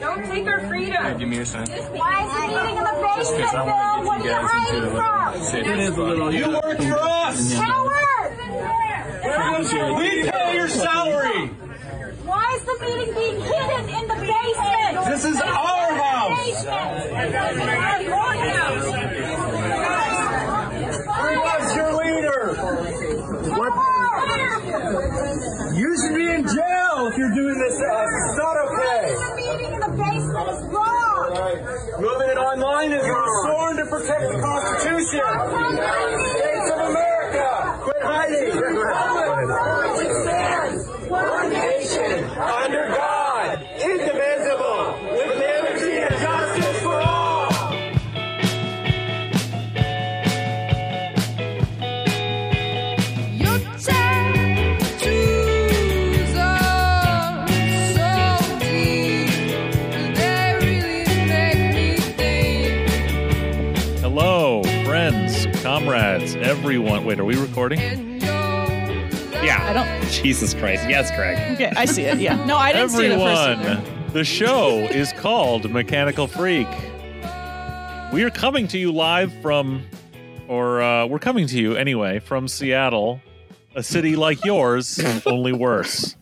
Don't take our freedom. Give me your sign. Why is he meeting in the basement, Bill? What are you hiding from? It is a little. You work for us! Howard! Where was you? We pay your salary! Why is the meeting being hidden in the basement? This is our house! Basement. Your house. Who was your leader? You should be in jail if you're doing this to us. It's not okay. The meeting in the basement is wrong. Moving it online is sworn to protect the Constitution. States of America, quit hiding. One nation, under God, everyone. Wait, are we recording? Yeah. I don't. Jesus Christ. Yes, Greg. Okay, I see it. Yeah. No, I didn't see it at first. Everyone, the show is called Mechanical Freak. We are coming to you live from, or uh, we're coming to you anyway, from Seattle, a city like yours, only worse.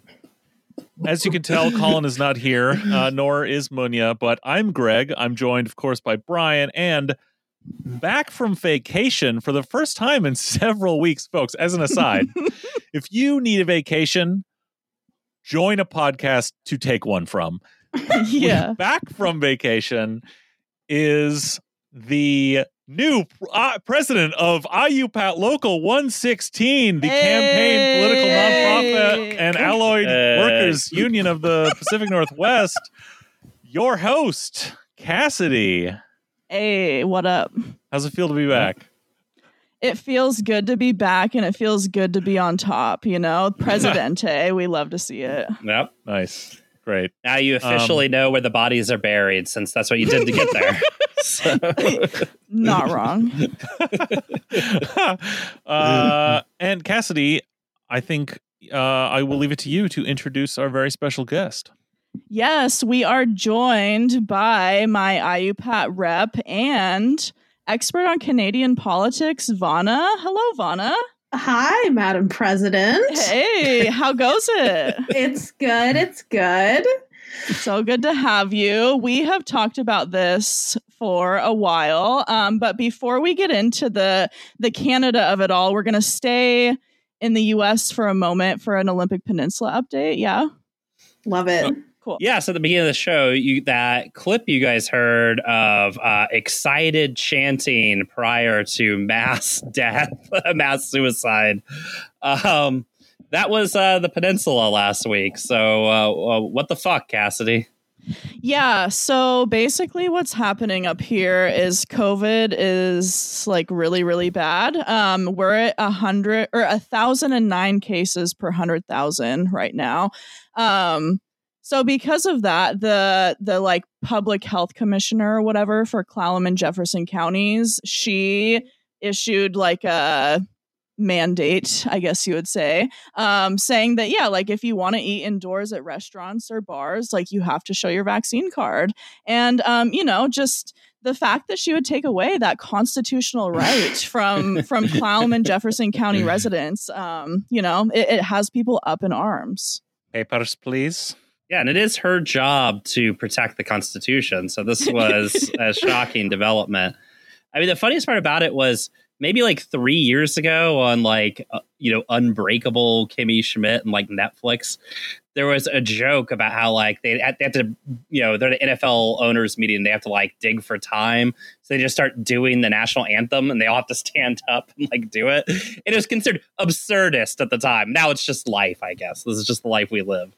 As you can tell, Colin is not here, uh, nor is Munya, but I'm Greg. I'm joined, of course, by Brian and back from vacation for the first time in several weeks, folks. As an aside, if you need a vacation, join a podcast to take one from. yeah. Back from vacation is the new uh, president of IUPAT Local 116, the campaign political nonprofit and allied Hey. workers union of the Pacific Northwest. Your host, Cassidy. Hey, what up? How's it feel to be back? It feels good to be back and it feels good to be on top, you know? Presidente, we love to see it. Yep. Nice. Great. Now you officially know where the bodies are buried since that's what you did to get there. So, Not wrong. uh, and Cassidy, I think uh, I will leave it to you to introduce our very special guest. Yes, we are joined by my IUPAT rep and expert on Canadian politics, Vana. Hello, Vana. Hi, Madam President. Hey, how goes it? It's good. It's good. So good to have you. We have talked about this for a while, um, but before we get into the the Canada of it all, we're going to stay in the U.S. for a moment for an Olympic Peninsula update. Yeah, Love it. Cool. yeah, so at the beginning of the show, you that clip you guys heard of uh, excited chanting prior to mass death, mass suicide. Um, that was uh, the peninsula last week. So, uh, uh, what the fuck, Cassidy? Yeah, so basically what's happening up here is COVID is like really, really bad. Um, we're at a hundred or a thousand and nine cases per hundred thousand right now. Um, so because of that, the the like public health commissioner or whatever for Clallam and Jefferson counties, she issued like a mandate, I guess you would say, um, saying that yeah, like if you want to eat indoors at restaurants or bars, like you have to show your vaccine card, and um, you know, just the fact that she would take away that constitutional right from from Clallam and Jefferson County residents, um, you know, it, it has people up in arms. Papers, please. Yeah, and it is her job to protect the Constitution. So this was a shocking development. I mean, the funniest part about it was maybe like three years ago on like uh, you know Unbreakable Kimmy Schmidt and like Netflix, there was a joke about how like they they have to you know they're the NFL owners meeting they have to like dig for time, so they just start doing the national anthem and they all have to stand up and like do it. It was considered absurdist at the time. Now it's just life, I guess. This is just the life we live.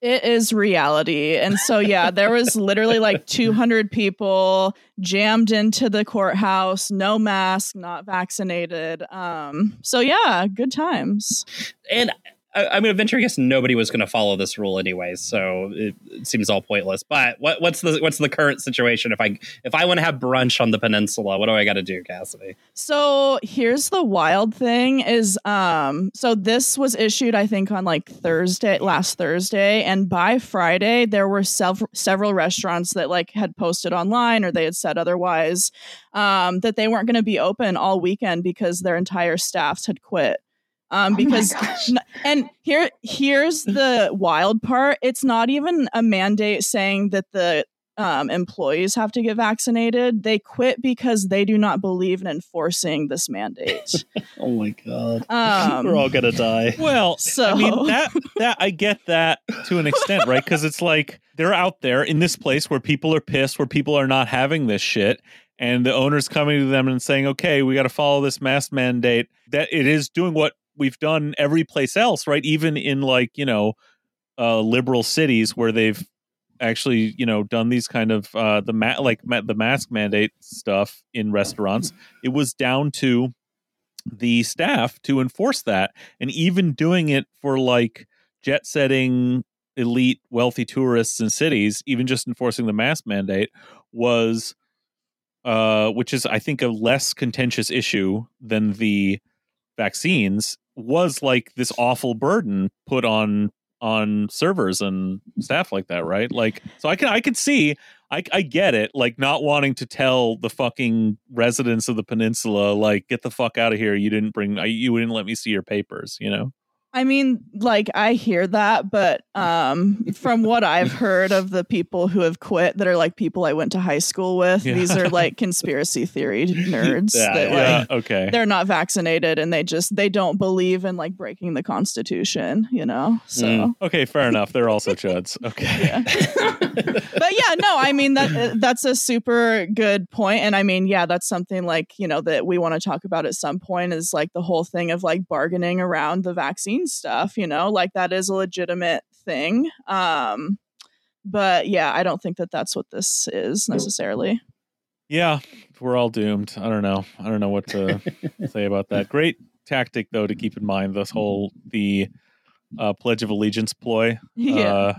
It is reality. And so, yeah, there was literally like 200 people jammed into the courthouse, no mask, not vaccinated. Um, so, yeah, good times. and I, I'm going venture. Guess nobody was going to follow this rule anyway, so it, it seems all pointless. But what, what's the what's the current situation? If I if I want to have brunch on the peninsula, what do I got to do, Cassidy? So here's the wild thing is um so this was issued I think on like Thursday last Thursday and by Friday there were several restaurants that like had posted online or they had said otherwise um that they weren't going to be open all weekend because their entire staffs had quit. Um Oh because gosh. n- and here here's the wild part it's not even a mandate saying that the um, employees have to get vaccinated they quit because they do not believe in enforcing this mandate Oh my god, um, gonna die. Well, so I mean that that I get that to an extent, right? Because it's like they're out there in this place where people are pissed, where people are not having this shit, and the owner's coming to them and saying, "Okay, we got to follow this mask mandate." That it is doing what we've done every place else, right? Even in like you know, uh, liberal cities where they've actually you know done these kind of uh the ma- like ma- the mask mandate stuff in restaurants it was down to the staff to enforce that and even doing it for like jet setting elite wealthy tourists in cities even just enforcing the mask mandate was uh which is i think a less contentious issue than the vaccines was like this awful burden put on on servers and staff like that right like so i can i could see I, I get it, like not wanting to tell the fucking residents of the peninsula, like, get the fuck out of here. You didn't bring, you didn't let me see your papers, you know? I mean, like I hear that, but um, from what I've heard of the people who have quit, that are like people I went to high school with, Yeah. these are like conspiracy theory nerds Yeah, that Yeah. like okay. they're not vaccinated and they just they don't believe in like breaking the constitution, you know. So. Mm. Okay. Fair enough. They're also chuds. Okay. But yeah, no, I mean that uh, that's a super good point, and I mean, yeah, that's something like you know that we want to talk about at some point is like the whole thing of like bargaining around the vaccine stuff. You know, like that is a legitimate thing. Um, but yeah, I don't think that that's what this is necessarily. Yeah. We're all doomed. I don't know. I don't know what to say about that. Great tactic, though, to keep in mind this whole, the uh, Pledge of Allegiance ploy. Yeah. Uh,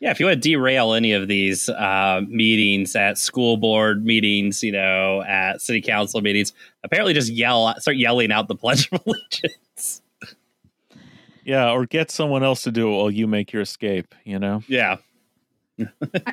Yeah, if you want to derail any of these uh, meetings at school board meetings, you know, at city council meetings, apparently just yell, start yelling out the Pledge of Allegiance. Yeah. Or get someone else to do it while you make your escape, you know? Yeah, I,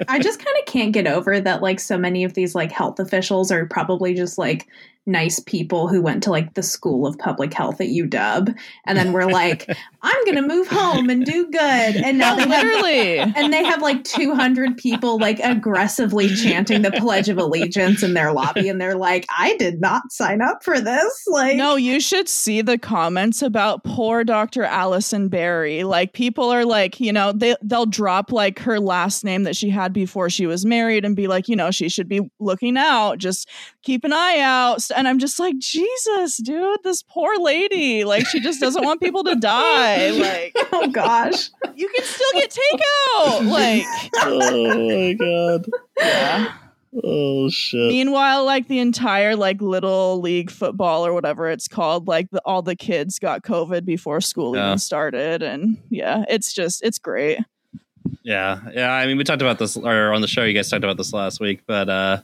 I just kind of can't get over that like so many of these like health officials are probably just like nice people who went to like the school of public health at UW and then we're like I'm going to move home and do good and now No, they have literally. and they have like 200 people like aggressively chanting the pledge of allegiance in their lobby and they're like I did not sign up for this like No, you should see the comments about poor Dr. Allison Berry. Like people are like, you know, they they'll drop like her last name that she had before she was married and be like, you know, she should be looking out, just keep an eye out. And I'm just like, Jesus, dude, this poor lady. Like she just doesn't want people to die. Like oh gosh you can still get takeout. Like oh my god. yeah. Oh shit. Meanwhile, like the entire like little league football or whatever it's called, like the, all the kids got COVID before school Yeah. even started, and yeah, it's just it's great. Yeah, yeah. I mean, we talked about this, or on the show, you guys talked about this last week, but uh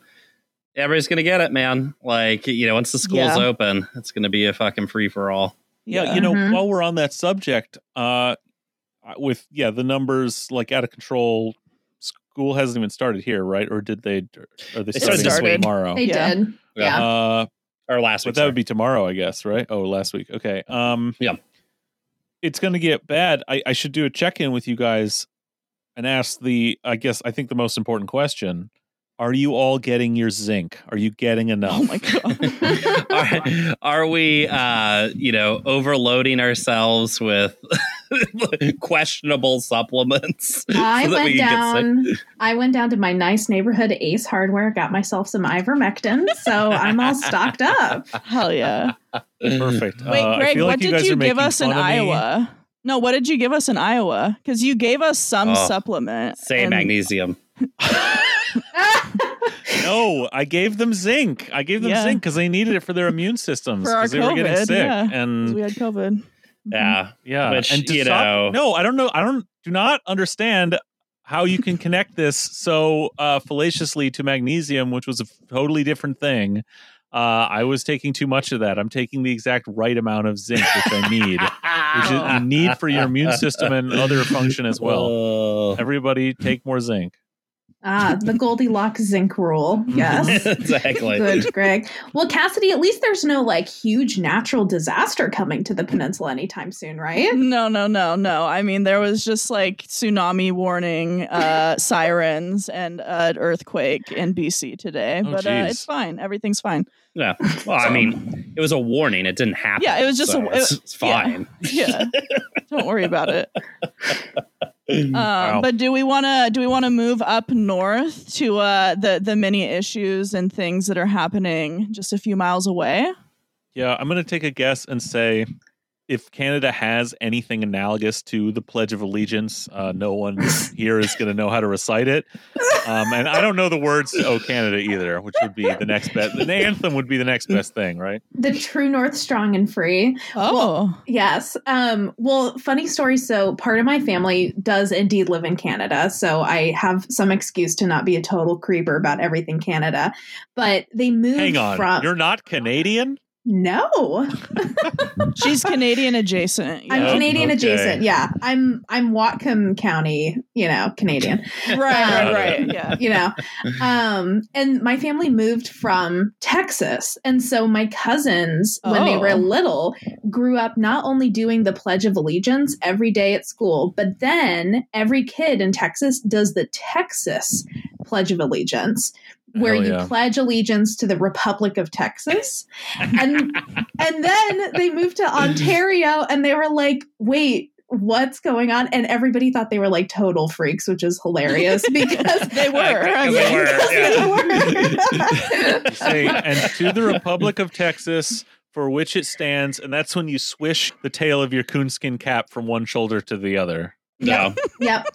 everybody's gonna get it, man. Like, you know, once the school's Yeah. open, it's gonna be a fucking free for all. Yeah, you know, Mhm. while we're on that subject, uh, with yeah, the numbers like out of control. School hasn't even started here, right? Or did they? Are they They starting started this week. tomorrow? they Yeah. did yeah Uh, Or last week. but that would be tomorrow, I guess, right? Oh, last week. Okay. Um, Yeah. It's going to get bad. I, I should do a check in with you guys and ask the. I guess I think the most important question: Are you all getting your zinc? Are you getting enough? Oh my god! are, are we uh you know overloading ourselves with questionable supplements I so went we can get sick? down. I went down to my nice neighborhood Ace Hardware, got myself some ivermectin, so I'm all stocked up. Hell yeah! Perfect. Wait, Uh, Greg, feel like what you did you give us in fun of me. Iowa? No, what did you give us in Iowa? Because you gave us some Oh, supplement. say and- magnesium No, I gave them zinc. I gave them Yeah. zinc because they needed it for their immune systems because they were getting sick. yeah. 'cause And we had COVID. Yeah. Yeah, Which, and to you stop- know- no, I don't know. I don't do not understand how you can connect this so uh, fallaciously to magnesium, which was a totally different thing. Uh, I was taking too much of that. I'm taking the exact right amount of zinc, which I need, which you need for your immune system and other function as well. Oh. Everybody, take more zinc. Ah, the Goldilocks zinc rule. Yes. exactly. Good, Greg. Well, Cassidy, at least there's no like huge natural disaster coming to the peninsula anytime soon, right? No, no, no, no. I mean, there was just like tsunami warning uh, sirens and uh, an earthquake in BC today, Oh, but uh, it's fine. Everything's fine. Yeah. Well, I mean, it was a warning. It didn't happen. Yeah, it was just so a- it's, it- it's fine. Yeah, don't worry about it. Um, Wow. But do we want to do we want to move up north to uh, the the many issues and things that are happening just a few miles away? Yeah, I'm going to take a guess and say if Canada has anything analogous to the Pledge of Allegiance, uh, no one here is going to know how to recite it. Um, and I don't know the words to "Oh Canada" either, which would be the next best. The anthem would be the next best thing, right? The true north, strong and free. Oh, Yes. Um, well, funny story. So, part of my family does indeed live in Canada. So, I have some excuse to not be a total creeper about everything Canada. But they moved Hang on, from. you're not Canadian. No, she's Canadian adjacent. I'm. Canadian okay. adjacent. Yeah, I'm I'm Whatcom County, you know, Canadian. right, right, Um, right. Yeah. you know um and my family moved from texas and so my cousins when they were Oh. little grew up not only doing the pledge of allegiance every day at school but then every kid in texas does the texas pledge of allegiance where Hell you pledge allegiance to the republic of texas and and then they moved to ontario and they were like wait what's going on and everybody thought they were like total freaks which is hilarious because They were. I They were, yeah. they were. Say, and to the Republic of Texas, for which it stands, and that's when you swish the tail of your coonskin cap from one shoulder to the other. No. yep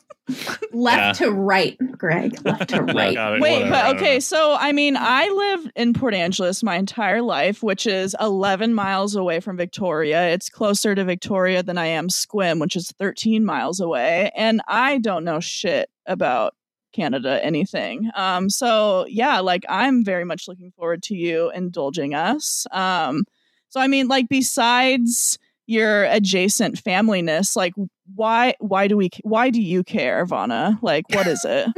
left to right greg left to right Got Wait, whatever, but okay, so I mean, I lived in Port Angeles my entire life, which is 11 miles away from Victoria. It's closer to Victoria than I am Sequim, which is 13 miles away, and I don't know shit about Canada anything. Um so yeah, like I'm very much looking forward to you indulging us. Um so I mean like besides your adjacent familyness, like why why do we why do you care, Vana? Like what is it?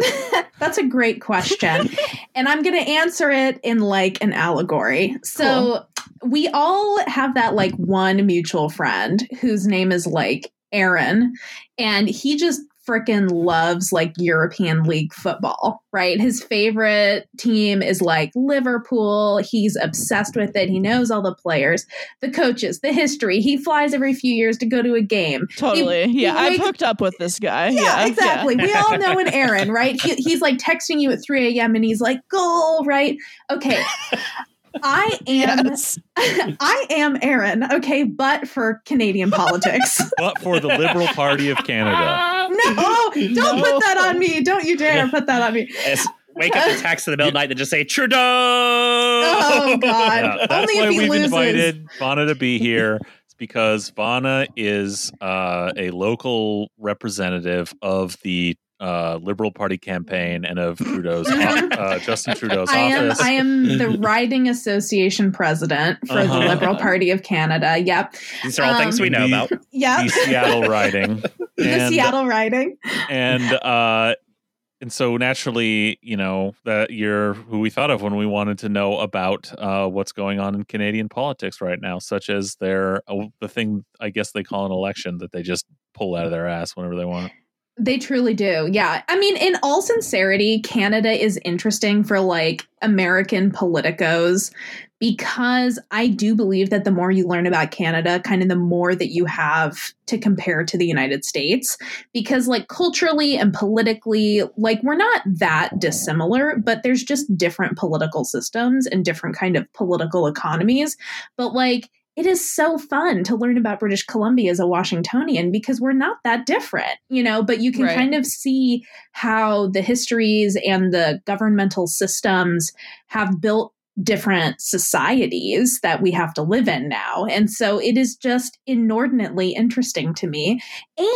That's a great question. and I'm going to answer it in like an allegory. So we all have that like one mutual friend whose name is like Aaron, and he just freaking loves like European League football, right? His favorite team is like Liverpool. He's obsessed with it. He knows all the players, the coaches, the history. He flies every few years to go to a game. Totally. He- yeah, he I've hooked up with this guy. Yeah, Yeah, exactly. We all know an Aaron, right? He, he's like texting you at 3 a.m. and he's like, goal, right? Okay. I am Yes. I am Aaron, okay, but for Canadian politics. But for the Liberal Party of Canada. no, don't No. put that on me. Don't you dare put that on me. It's- wake up the text in the middle of the night and just say Trudeau. Oh God. Yeah, that's Only why if he we've loses. invited Vana to be here. It's because Vana is uh, a local representative of the uh, Liberal Party campaign and of Trudeau's uh, Justin Trudeau's I am. I am the riding association president for Uh-huh. the Liberal Party of Canada. Yep. These are all things we know The- about. Yep. the Seattle riding. the And- Seattle riding. and uh and so naturally you know that you're who we thought of when we wanted to know about uh what's going on in canadian politics right now such as their uh, the thing i guess they call an election that they just pull out of their ass whenever they want They truly do. Yeah. I mean, in all sincerity, Canada is interesting for like American politicos because I do believe that the more you learn about Canada, kind of the more that you have to compare to the United States. Because, like, culturally and politically, like, we're not that dissimilar, but there's just different political systems and different kind of political economies. But, like, it is so fun to learn about British Columbia as a Washingtonian because we're not that different, you know, but you can Right. kind of see how the histories and the governmental systems have built different societies that we have to live in now. And so it is just inordinately interesting to me.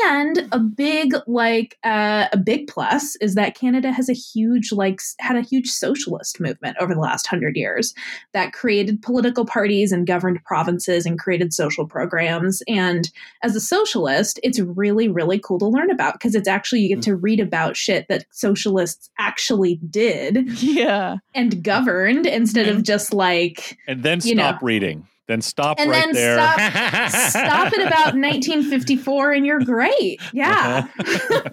And a big, like, uh, a big plus is that Canada has a huge, like, had a huge socialist movement over the last hundred years that created political parties and governed provinces and created social programs. And as a socialist, it's really, really cool to learn about because it's actually, you get to read about shit that socialists actually did Yeah. and governed instead of just like And then You stop know. reading. Then stop and right then there. stop stop at about 1954 and you're great. Yeah. Uh-huh.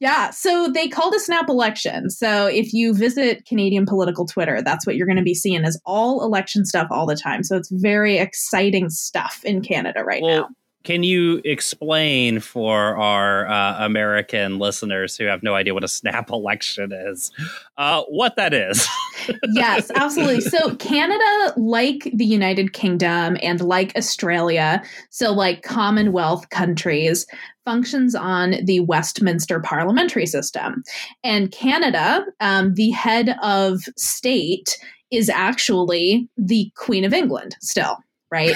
Yeah. So they called a snap election. So if you visit canadian political twitter that's what you're going to be seeing is all election stuff all the time. So it's very exciting stuff in canada right Well, now Can you explain for our uh, American listeners who have no idea what a snap election is, uh, what that is? yes, absolutely. So Canada, like the United Kingdom and like Australia, so like Commonwealth countries, functions on the Westminster parliamentary system. And Canada, um, the head of state, is actually the Queen of England still, right?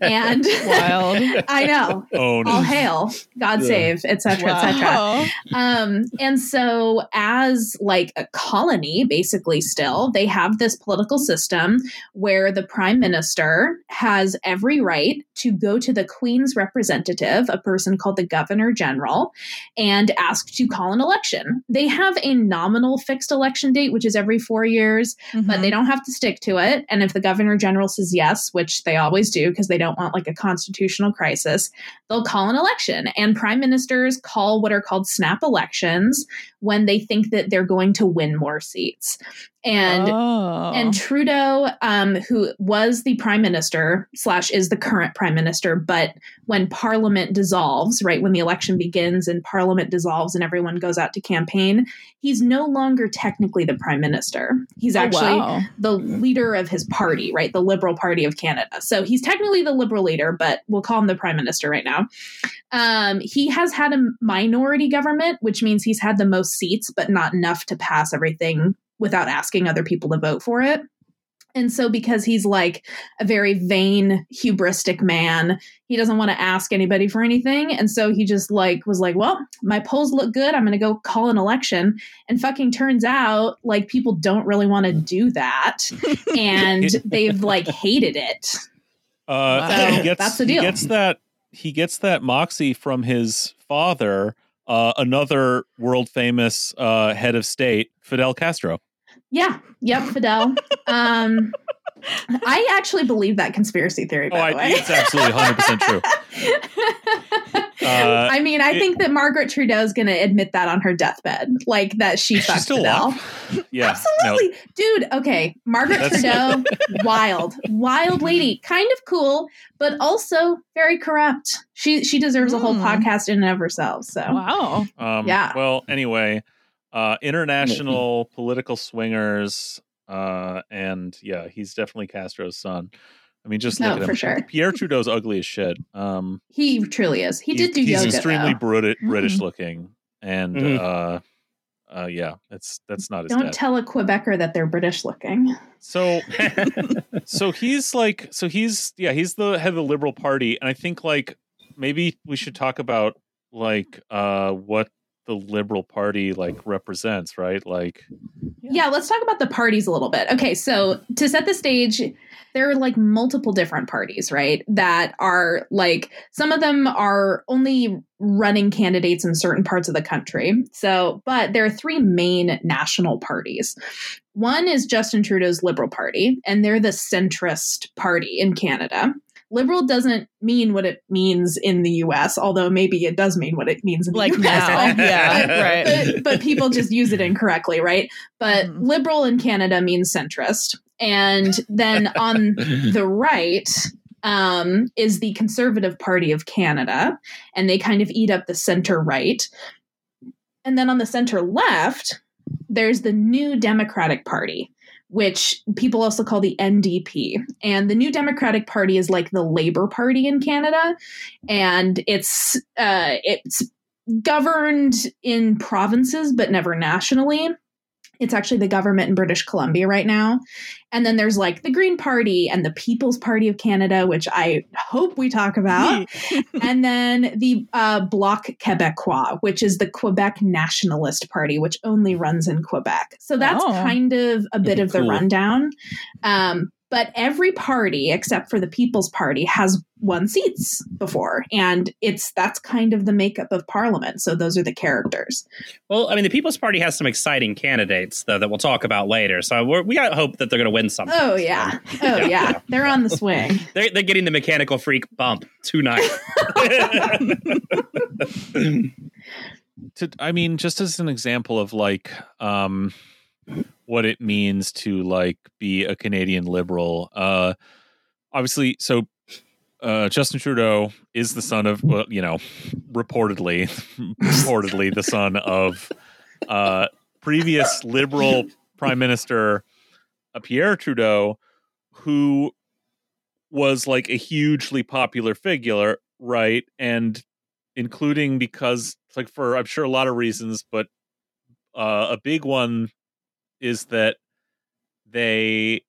And Wild. I know. oh, All hail, God save, etc., etc um, and so as like a colony basically still they have this political system where the prime minister has every right to go to the queen's representative a person called the governor general and ask to call an election they have a nominal fixed election date which is every four years but they don't have to stick to it. And if the governor general says yes, which they always do because they don't want like a constitutional crisis, they'll call an election. And prime ministers call what are called snap elections when they think that they're going to win more seats. And oh. and Trudeau, um, who was the prime minister slash is the current prime minister, but when Parliament dissolves, right when the election begins and Parliament dissolves and everyone goes out to campaign, he's no longer technically the prime minister. He's Oh, actually wow. the leader of his party, right? The Liberal Party of Canada. So he's technically the Liberal leader, but we'll call him the Prime Minister right now. Um, he has had a minority government, which means he's had the most seats, but not enough to pass everything without asking other people to vote for it. And so, because he's like a very vain, hubristic man, he doesn't want to ask anybody for anything. And so he just like was like, well, my polls look good. I'm going to go call an election. And fucking turns out like people don't really want to do that. and they've like hated it. Uh, So, gets, that's the He deal. gets that. He gets that moxie from his father, uh, another world famous uh, head of state, Fidel Castro. Yeah. Yep. Fidel. um, I actually believe that conspiracy theory, by Oh, the I, way. it's absolutely 100 percent true. Uh, I mean, I it- think that Margaret Trudeau is going to admit that on her deathbed, like that she She's fucked still Fidel. alive. Yeah, Absolutely. Dude, okay. Margaret That's- Trudeau, wild, wild lady, kind of cool, but also very corrupt. She she deserves a whole Hmm. podcast in and of herself. So Wow. Um, Yeah. Well, anyway, uh, international political swingers, uh, and yeah, he's definitely Castro's son. I mean, just No, look at him. for sure. Pierre Trudeau's ugly as shit. Um, he truly is. He he's, did do he's yoga. extremely though. Briti- British Mm. looking, and Mhm. uh, uh, yeah, that's that's not his Don't dad. tell a Quebecer that they're British looking. so, so he's like, so he's yeah, he's the head of the Liberal Party, and I think like maybe we should talk about like uh what the Liberal Party like represents, right? Like, Yeah, let's talk about the parties a little bit. Okay, so to set the stage, there are like multiple different parties, right? That are like some of them are only running candidates in certain parts of the country. So, but there are three main national parties. One is Justin Trudeau's Liberal Party, and they're the centrist party in Canada. Liberal doesn't mean what it means in the US, although maybe it does mean what it means in the Like US. now. yeah. Right. but, but people just use it incorrectly, right? But Mhm. liberal in Canada means centrist. And then on the right um, is the Conservative Party of Canada, and they kind of eat up the center right. And then on the center left, there's the New Democratic Party, which people also call the NDP. And the New Democratic Party is like the Labor Party in Canada, and it's uh, it's governed in provinces but never nationally. It's actually the government in British Columbia right now. And then there's like the Green Party and the People's Party of Canada, which I hope we talk about. and then the uh, Bloc Québécois, which is the Quebec Nationalist Party, which only runs in Quebec. So that's Oh. kind of a bit of the Cool. rundown. Um, but every party except for the People's Party has won seats before, and it's that's kind of the makeup of Parliament. So those are the characters. Well, I mean, the People's Party has some exciting candidates though that we'll talk about later. So we're, we got hope that they're going to win something. Oh yeah, oh Yeah. yeah, they're on the swing. They're, they're getting the mechanical freak bump tonight. to I mean, just as an example of like um what it means to like be a Canadian liberal. Uh obviously so uh Justin Trudeau is the son of well, you know, reportedly reportedly the son of uh previous liberal prime minister uh, Pierre Trudeau who was like a hugely popular figure, right? And including because like for I'm sure a lot of reasons, but uh, a big one is that they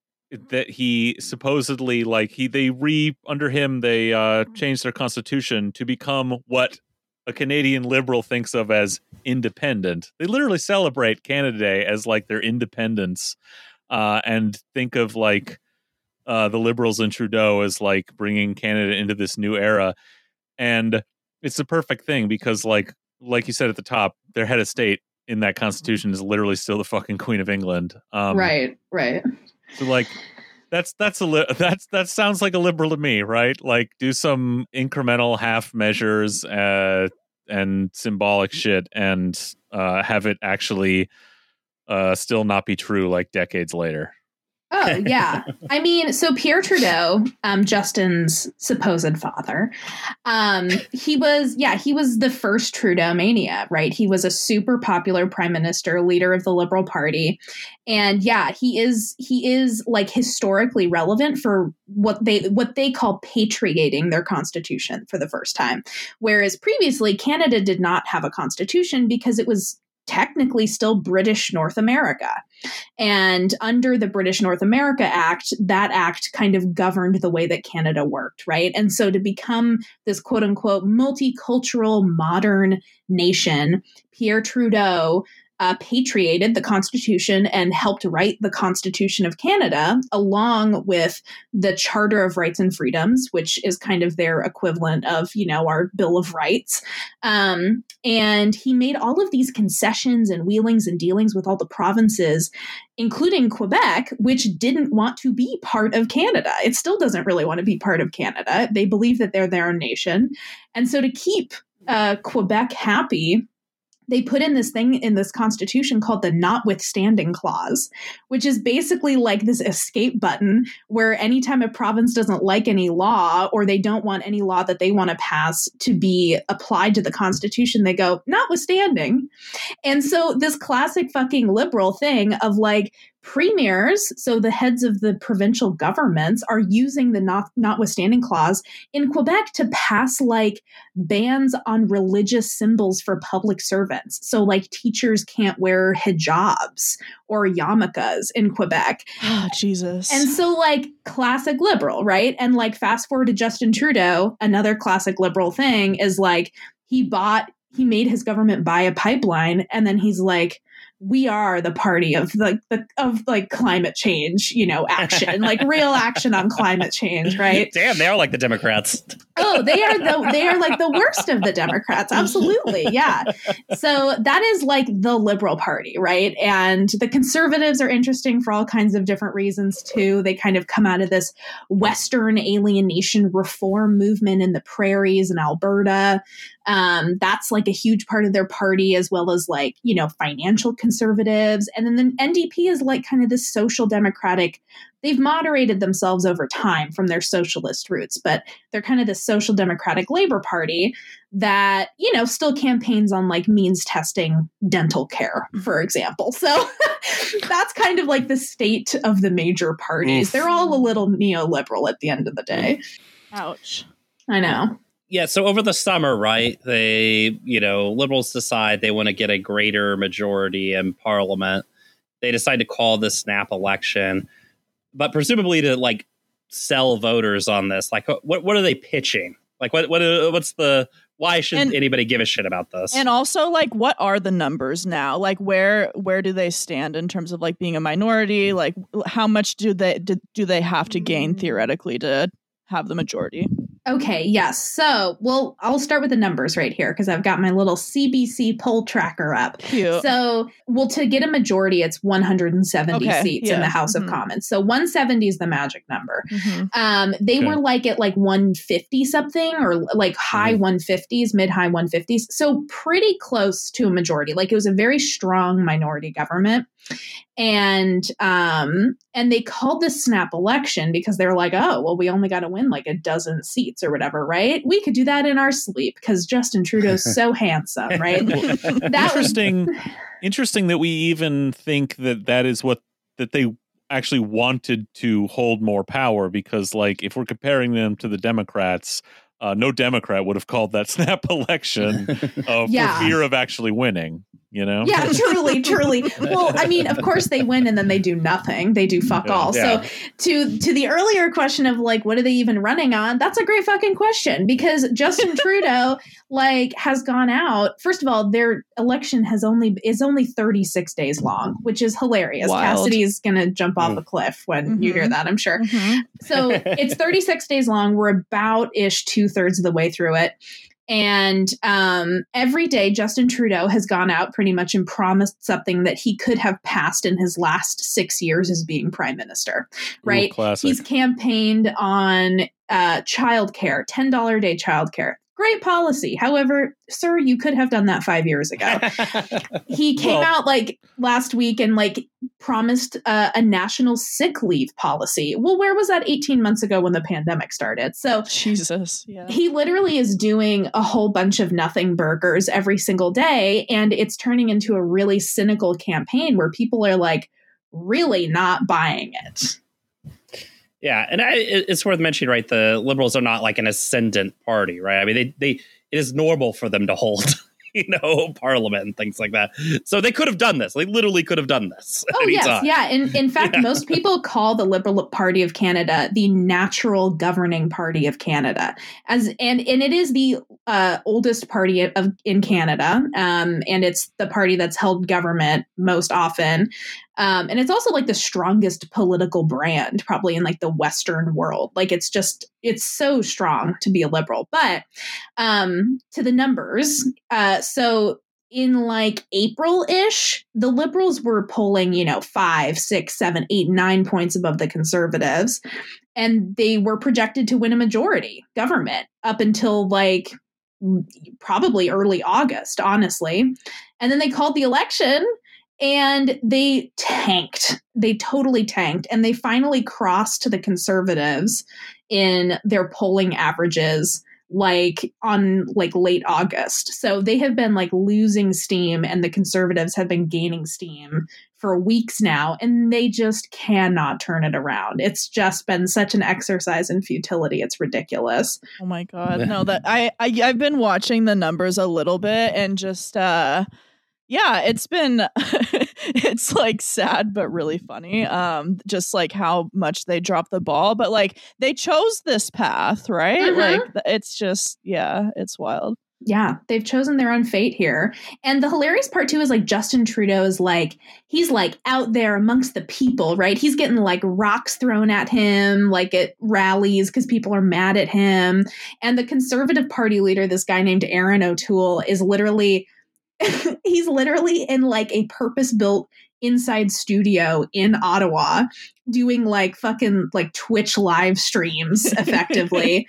that he supposedly like he they re under him they uh changed their constitution to become what a Canadian liberal thinks of as independent. They literally celebrate Canada Day as like their independence uh and think of like uh the liberals and Trudeau as like bringing Canada into this new era and it's the perfect thing because like like you said at the top their head of state in that constitution is literally still the fucking queen of england. Um right, right. so like that's that's a li- that's that sounds like a liberal to me right? Like do some incremental half measures uh and symbolic shit and uh have it actually uh still not be true like decades later Oh yeah. I mean, so Pierre Trudeau, um, Justin's supposed father, um, he was yeah, he was the first Trudeau mania, right? He was a super popular prime minister, leader of the Liberal Party. And yeah, he is he is like historically relevant for what they what they call patriating their constitution for the first time. Whereas previously Canada did not have a constitution because it was technically still British North America. And under the British North America Act, that act kind of governed the way that Canada worked, right? And so to become this quote unquote multicultural modern nation, Pierre Trudeau uh, patriated the Constitution and helped write the Constitution of Canada, along with the Charter of Rights and Freedoms, which is kind of their equivalent of, you know, our Bill of Rights. Um, and he made all of these concessions and wheelings and dealings with all the provinces, including Quebec, which didn't want to be part of Canada. It still doesn't really want to be part of Canada. They believe that they're their own nation. And so to keep uh, Quebec happy, they put in this thing in this constitution called the notwithstanding clause, which is basically like this escape button where anytime a province doesn't like any law or they don't want any law that they want to pass to be applied to the constitution, they go, notwithstanding. And so this classic fucking liberal thing of like, premiers, so the heads of the provincial governments, are using the not, notwithstanding clause in Quebec to pass like bans on religious symbols for public servants. So, like, teachers can't wear hijabs or yarmulkes in Quebec. Oh, Jesus. And so, like, classic liberal, right? And like, fast forward to Justin Trudeau, another classic liberal thing is like, he bought, he made his government buy a pipeline, and then he's like, we are the party of like the of like climate change, you know, action, like real action on climate change, right? Damn, they are like the Democrats. Oh, they are the they are like the worst of the Democrats. Absolutely. Yeah. So that is like the liberal party, right? And the conservatives are interesting for all kinds of different reasons too. They kind of come out of this western alienation reform movement in the prairies in Alberta. Um, that's like a huge part of their party, as well as like, you know, financial conservatives. And then the NDP is like kind of this social democratic. They've moderated themselves over time from their socialist roots, but they're kind of the social democratic labor party that, you know, still campaigns on like means testing dental care, for example. So that's kind of like the state of the major parties. Oof. They're all a little neoliberal at the end of the day. Ouch. I know. Yeah, so over the summer, right, they, you know, liberals decide they want to get a greater majority in parliament. they decide to call this snap election, but presumably to like sell voters on this. Like, what what are they pitching? Like, what what uh, what's the why should And- anybody give a shit about this? And also, like, what are the numbers now? Like, where where do they stand in terms of like being a minority? Like, how much do they do, do they have to gain theoretically to have the majority? Okay, yes. So, well, I'll start with the numbers right here because I've got my little CBC poll tracker up. Cute. So, well, to get a majority, it's 170 Okay, seats in the House mhm. of Commons. So, 170 is the magic number. Mhm. Um, they Okay. were like at like 150 something or like high 150s, mid high 150s. So, pretty close to a majority. Like, it was a very strong minority government. And um and they called this snap election because they were like, oh, well, we only got to win like a dozen seats or whatever, right? We could do that in our sleep because Justin Trudeau's so handsome, right? that was interesting interesting that we even think that that is what that they actually wanted to hold more power because like if we're comparing them to the democrats uh, no democrat would have called that snap election uh, Yeah. for fear of actually winning you know yeah, truly, truly. Well, I mean, of course they win and then they do nothing. They do fuck Yeah. all. Yeah. So to to the earlier question of like what are they even running on? That's a great fucking question because Justin Trudeau like has gone out. First of all, their election has only is only 36 days long, which is hilarious. Wild. Cassidy is going to jump off Mm. a cliff when you hear Mhm. that, I'm sure. Mhm. So it's 36 days long. We're about ish two thirds of the way through it. And um, every day, Justin Trudeau has gone out pretty much and promised something that he could have passed in his last six years as being prime minister, right? classic He's campaigned on uh, childcare, $10 a day childcare. Great policy. However, sir, you could have done that five years ago he came Well- out like last week and like promised uh, a national sick leave policy. Well, where was that 18 months ago when the pandemic started? So Jesus. Yeah. he literally is doing a whole bunch of nothing burgers every single day and it's turning into a really cynical campaign where people are like really not buying it. Yeah, and I, it's worth mentioning, right? The liberals are not like an ascendant party, right? I mean, they they it is normal for them to hold, you know, parliament and things like that. So they could have done this. They literally could have done this. Oh yes, anytime. yeah. In in fact, Yeah. most people call the Liberal Party of Canada the natural governing party of Canada, as and and it is the uh, oldest party of in Canada, um, and it's the party that's held government most often, um, and it's also like the strongest political brand probably in like the Western world. Like it's just it's so strong to be a liberal. But um, to the numbers, uh, so in like April ish, the liberals were polling, you know, five, six, seven, eight, nine points above the conservatives. And they were projected to win a majority government up until like probably early August, honestly. And then they called the election and they tanked. They totally tanked. And they finally crossed to the conservatives in their polling averages like on like late August. So they have been like losing steam and the conservatives have been gaining steam for weeks now and they just cannot turn it around. It's just been such an exercise in futility. It's ridiculous. Oh my god. No, that I, I I've been watching the numbers a little bit and just uh yeah, it's been it's like sad but really funny. Um just like how much they dropped the ball, but like they chose this path, right? Mhm. Like it's just yeah, it's wild. Yeah, they've chosen their own fate here. And the hilarious part too is like Justin Trudeau is like he's like out there amongst the people, right? He's getting like rocks thrown at him like at rallies cuz people are mad at him. And the conservative party leader this guy named Erin O'Toole is literally he's literally in like a purpose-built inside studio in Ottawa doing like fucking like Twitch live streams effectively.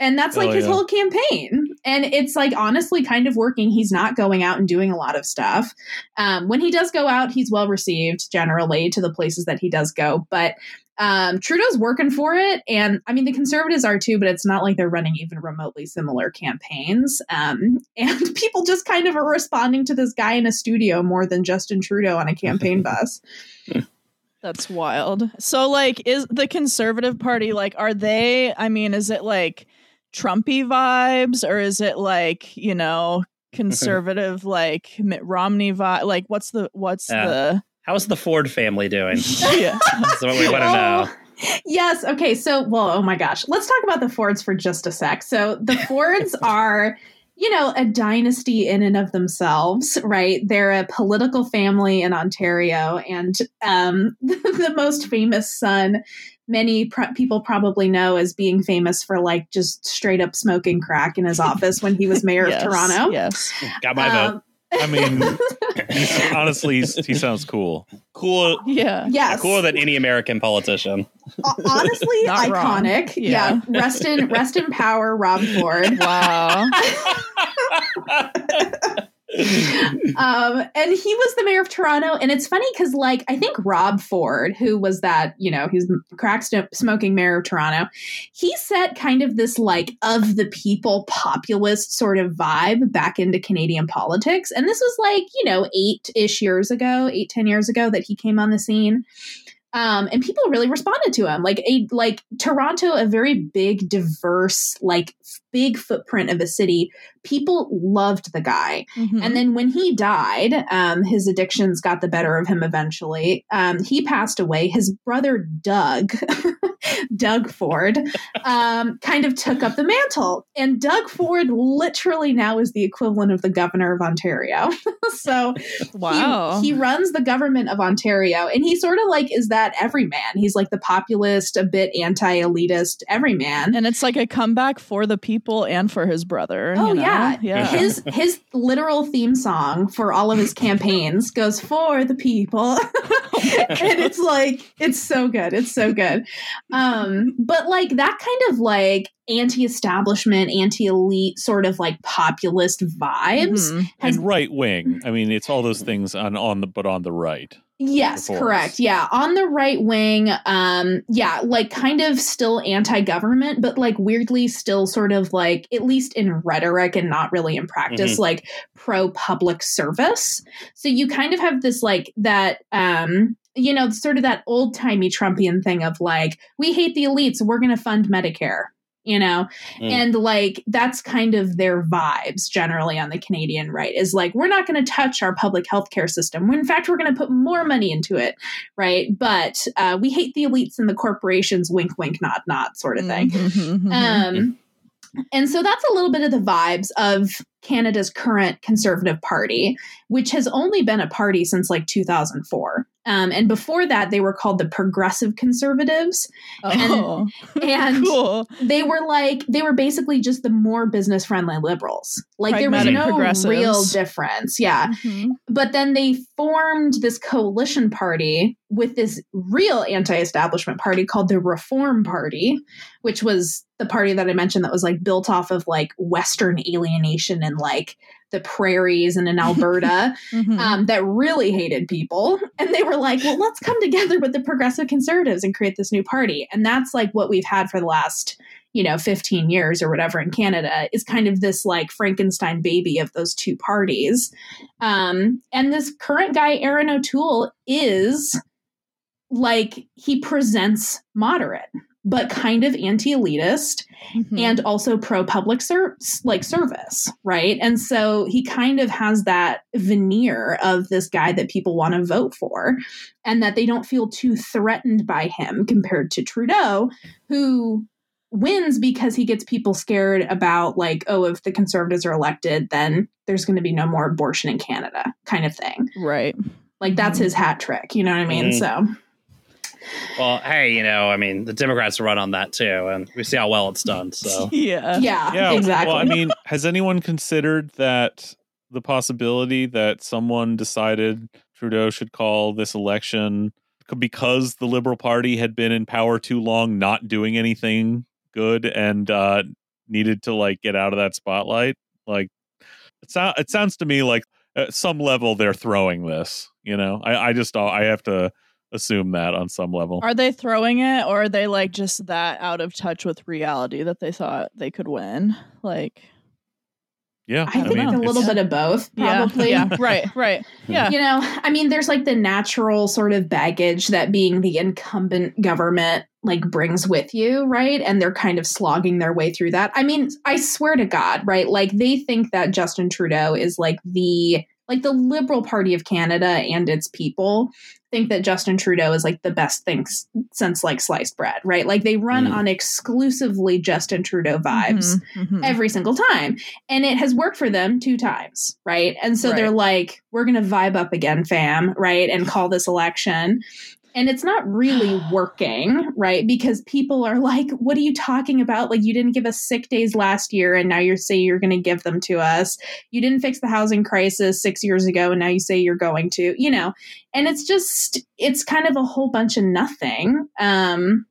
and that's like Oh, his yeah. whole campaign. And it's like honestly kind of working. He's not going out and doing a lot of stuff. Um, when he does go out, he's well received generally to the places that he does go. But um, Trudeau's working for it. And I mean, the conservatives are too, but it's not like they're running even remotely similar campaigns. Um, and people just kind of are responding to this guy in a studio more than Justin Trudeau on a campaign bus. That's wild. So like is the conservative party like are they I mean is it like Trumpy vibes or is it like, you know, conservative like Mitt Romney vibe like what's the what's Yeah. the How's the Ford family doing? yeah. That's what we want to know. Yes. Okay. So, well, oh my gosh. Let's talk about the Fords for just a sec. So, the Fords are, you know, a dynasty in and of themselves, right? They're a political family in Ontario, and um, the most famous son, many pr- people probably know as being famous for like just straight up smoking crack in his office when he was mayor Yes, of Toronto. Yes. Got my vote. Um, I mean, he's, honestly, he's, he sounds cool. Cool. Yeah. yes. Cooler than any American politician. Ho- honestly iconic. Yeah. Yeah. Rest in rest in power, Rob Ford. Wow. um, and he was the mayor of Toronto. And it's funny because, like, I think Rob Ford, who was that, you know, he's crack smoking mayor of Toronto, he set kind of this, like, of the people populist sort of vibe back into Canadian politics. And this was, like, you know, eight ish years ago, eight, ten years ago that he came on the scene. Um, and people really responded to him like a like toronto a very big diverse like big footprint of a city people loved the guy Mhm. and then when he died, um, his addictions got the better of him eventually. Um, he passed away. His brother, Doug, Doug Ford, um, kind of took up the mantle. And Doug Ford literally now is the equivalent of the governor of Ontario. so he- wow. he, runs the government of Ontario. And he sort of like is that everyman. He's like the populist, a bit anti elitist everyman. and it's like a comeback for the people and for his brother. Oh you know? yeah. Yeah. His his literal theme song for all of his campaigns goes for the people. and it's like it's so good. It's so good. Um but like that kind of like anti-establishment, anti-elite sort of like populist vibes. Mhm. has- And right wing. I mean, it's all those things on on the but on the right. Yes, correct. Yeah, on the right wing, um yeah, like kind of still anti-government but like weirdly still sort of like at least in rhetoric and not really in practice like pro public service. So you kind of have this like that um you know, sort of that old-timey Trumpian thing of like we hate the elites, we're going to fund Medicare. You know, Mm. and like that's kind of their vibes generally on the Canadian right is like, we're not going to touch our public health care system. In fact, we're going to put more money into it. Right. But uh, we hate the elites and the corporations, wink, wink, nod, nod sort of thing. Mhm, mhm, Um, and so that's a little bit of the vibes of Canada's current Conservative Party, which has only been a party since like 2004. Um, and before that, they were called the Progressive Conservatives. oh, And cool. they were like, they were basically just the more business friendly liberals. Like there was no real difference. Yeah Mhm. but then they formed this coalition party with this real anti-establishment party called the reform party which was the party that i mentioned that was like built off of like western alienation and like the prairies and in alberta Mhm. um, that really hated people. And they were like well let's come together with the progressive conservatives and create this new party. And that's like what we've had for the last you know 15 years or whatever in canada is kind of this like frankenstein baby of those two parties. Um, and this current guy erin o'toole is like he presents moderate but kind of anti-elitist Mhm. and also pro public ser- like service, right? And so he kind of has that veneer of this guy that people want to vote for and that they don't feel too threatened by him compared to Trudeau who wins because he gets people scared about like oh if the conservatives are elected then there's going to be no more abortion in Canada kind of thing. right. Like that's his hat trick, you know what I mean? Mhm. So Well, hey, you know, I mean, the Democrats run on that too, and we see how well it's done. So Yeah. yeah, Yeah, exactly. Well, I mean, has anyone considered that the possibility that someone decided Trudeau should call this election because the Liberal Party had been in power too long, not doing anything good, and uh, needed to like get out of that spotlight? Like, it, so- it sounds to me like at some level they're throwing this. You know, I, I just I have to assume that on some level. Are they throwing it or are they like just that out of touch with reality that they thought they could win? Like, yeah, I think mean, a little bit of both, probably. yeah, yeah, right, right. Yeah. You know, I mean, there's like the natural sort of baggage that being the incumbent government like brings with you, right? And they're kind of slogging their way through that. I mean, I swear to God, right? Like they think that Justin Trudeau is like the like the Liberal Party of Canada and its people think that Justin Trudeau is like the best thing s- since like sliced bread, right? Like they run Mm. on exclusively Justin Trudeau vibes Mhm, mhm. every single time. And it has worked for them two times, right? And so they're like, we're going to vibe up again, fam, right? And call this election. And it's not really working, right? Because people are like, what are you talking about? Like, you didn't give us sick days last year, and now you're saying you're going to give them to us. You didn't fix the housing crisis six years ago, and now you say you're going to, you know? And it's just, it's kind of a whole bunch of nothing. Um,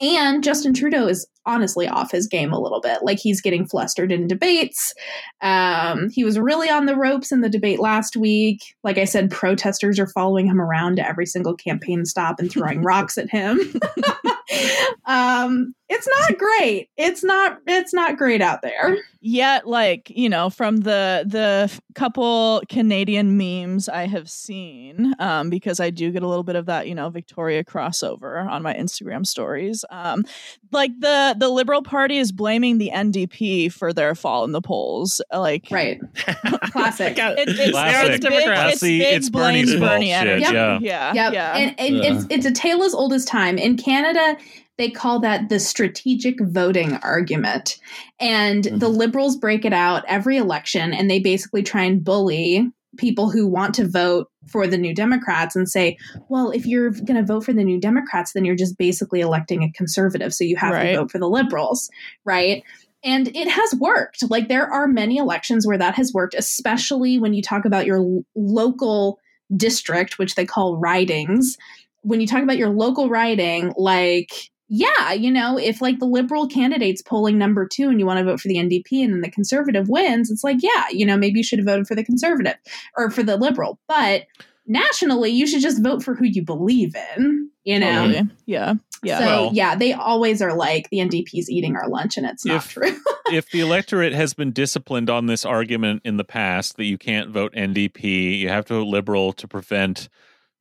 and Justin Trudeau is honestly off his game a little bit. Like he's getting flustered in debates. Um, he was really on the ropes in the debate last week. Like I said, protesters are following him around to every single campaign stop and throwing rocks at him. um, it's not great. It's not. It's not great out there. Yet, like you know, from the the couple Canadian memes I have seen, um, because I do get a little bit of that, you know, Victoria crossover on my Instagram stories. Um, like the the Liberal Party is blaming the NDP for their fall in the polls. Like, Right. Classic. Got- It, it's, Classic. it's big, it's See, big it's blame Bernie's Bernie bullshit, energy. yeah. yeah, Yep. yeah. And, and Yeah. it's it's a tale as old as time. In Canada, they call that the strategic voting argument. And the mm-hmm. liberals break it out every election and they basically try and bully people who want to vote for the new Democrats and say, well, if you're going to vote for the new Democrats, then you're just basically electing a conservative. So you have Right. to vote for the liberals, right? And it has worked. Like there are many elections where that has worked, especially when you talk about your l- local district, which they call ridings. When you talk about your local riding, like, yeah, you know, if like the liberal candidate's polling number two and you want to vote for the NDP and then the conservative wins, it's like, yeah, you know, maybe you should have voted for the conservative or for the liberal. But nationally, you should just vote for who you believe in, you know? Totally. Yeah, yeah. So, Well- yeah, they always are like, the NDP's eating our lunch, and it's not If- true. if the electorate has been disciplined on this argument in the past that you can't vote NDP, you have to vote liberal to prevent,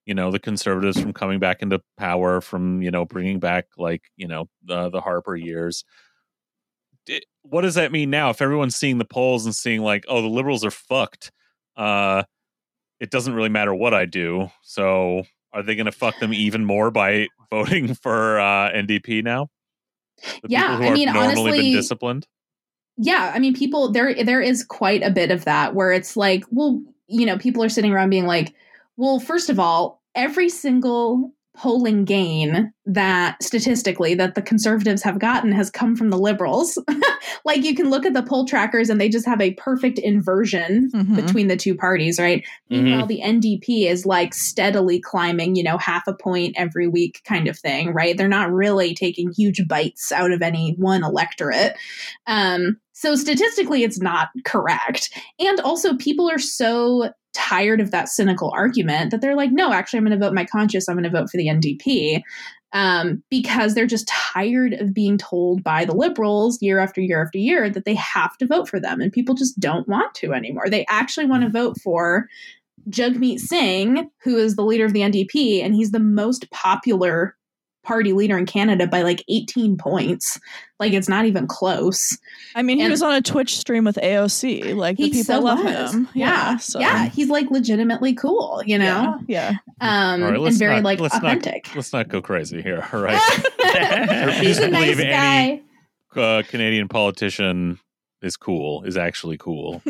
you know, the conservatives from coming back into power, from you know bringing back like you know the the Harper years. Di- What does that mean now? If everyone's seeing the polls and seeing like, oh, the liberals are fucked, uh, it doesn't really matter what I do. So, are they going to fuck them even more by voting for uh, NDP now? The Yeah, I mean, normally honestly- been disciplined. yeah i mean people there there is quite a bit of that where it's like well you know people are sitting around being like well first of all every single polling gain that statistically that the conservatives have gotten has come from the liberals like you can look at the poll trackers and they just have a perfect inversion Mhm. between the two parties right Mhm. meanwhile the ndp is like steadily climbing you know half a point every week kind of thing right they're not really taking huge bites out of any one electorate um, so statistically, it's not correct. And also, people are so tired of that cynical argument that they're like, no, actually, I'm going to vote my conscience. I'm going to vote for the NDP um, because they're just tired of being told by the liberals year after year after year that they have to vote for them. And people just don't want to anymore. They actually want to vote for Jagmeet Singh, who is the leader of the NDP, and he's the most popular party leader in Canada by like 18 points. Like it's not even close. I mean, he And- was on a Twitch stream with AOC. Like the He people so love was. him. Yeah. so Yeah. He's like legitimately cool, you know? yeah, Um All right, and let's very not- like let's not- Let's not go crazy here. All right. He's a nice believe any- guy. uh, Canadian politician is cool, is actually cool.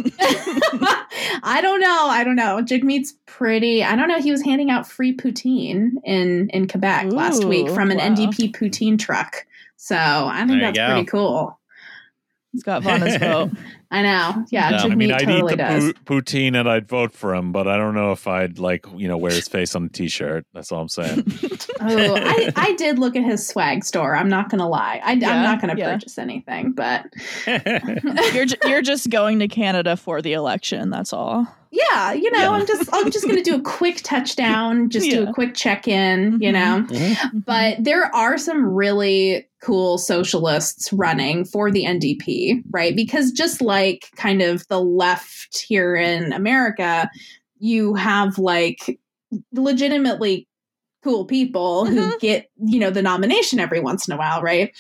I don't know. I don't know. Jagmeet's pretty. I don't know. He was handing out free poutine in in Quebec last week from an wow. NDP poutine truck. So I think There that's pretty cool. He's got vote. I know. Yeah, Yeah. Jagmeet I mean, I'd totally eat the does. pu- poutine and I'd vote for him, but I don't know if I'd like, you know, wear his face on a t-shirt. That's all I'm saying. Oh, I, I did look at his swag store. I'm not gonna lie. I, Yeah, I'm not gonna yeah. purchase anything, but You're ju- you're just going to Canada for the election. That's all. Yeah, you know, Yeah. I'm just I'm just gonna do a quick touchdown, just do a quick check in, you Mhm. know. Mhm. But there are some really cool socialists running for the NDP, right? Because just like kind of the left here in America, you have like legitimately cool people who Mhm. get, you know, the nomination every once in a while, right?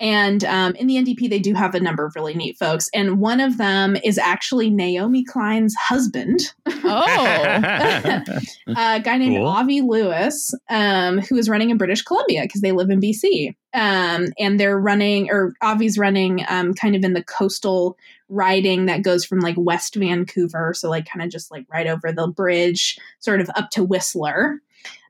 And um, in the NDP, they do have a number of really neat folks. And one of them is actually Naomi Klein's husband, Oh. a guy named Cool. Avi Lewis, um, who is running in British Columbia because they live in BC. Um, and they're running, or Avi's running um, kind of in the coastal riding that goes from like West Vancouver. So, like, kind of just like right over the bridge, sort of up to Whistler.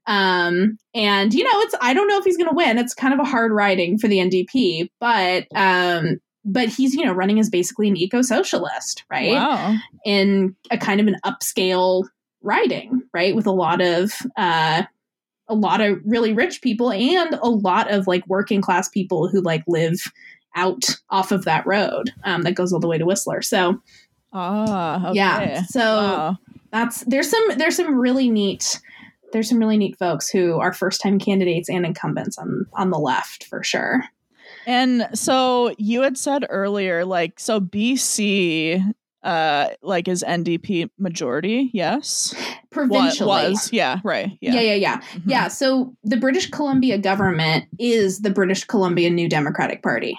Um, and you know, it's I don't know if he's going to win. It's kind of a hard riding for the NDP, but um, but he's you know running as basically an eco socialist, right? Wow. in a kind of an upscale riding, right? With a lot of uh a lot of really rich people and a lot of like working class people who like live out off of that road um, that goes all the way to Whistler. So Ah. Okay. Yeah, so- Wow. that's there's some there's some really neat there's some really neat folks who are first time candidates and incumbents on on the left for sure. And so you had said earlier, like, so BC, uh, like is NDP majority? Yes. Provincially. was yeah right yeah yeah, yeah, yeah. Mhm. Yeah, so the British Columbia government is the British Columbia New Democratic Party.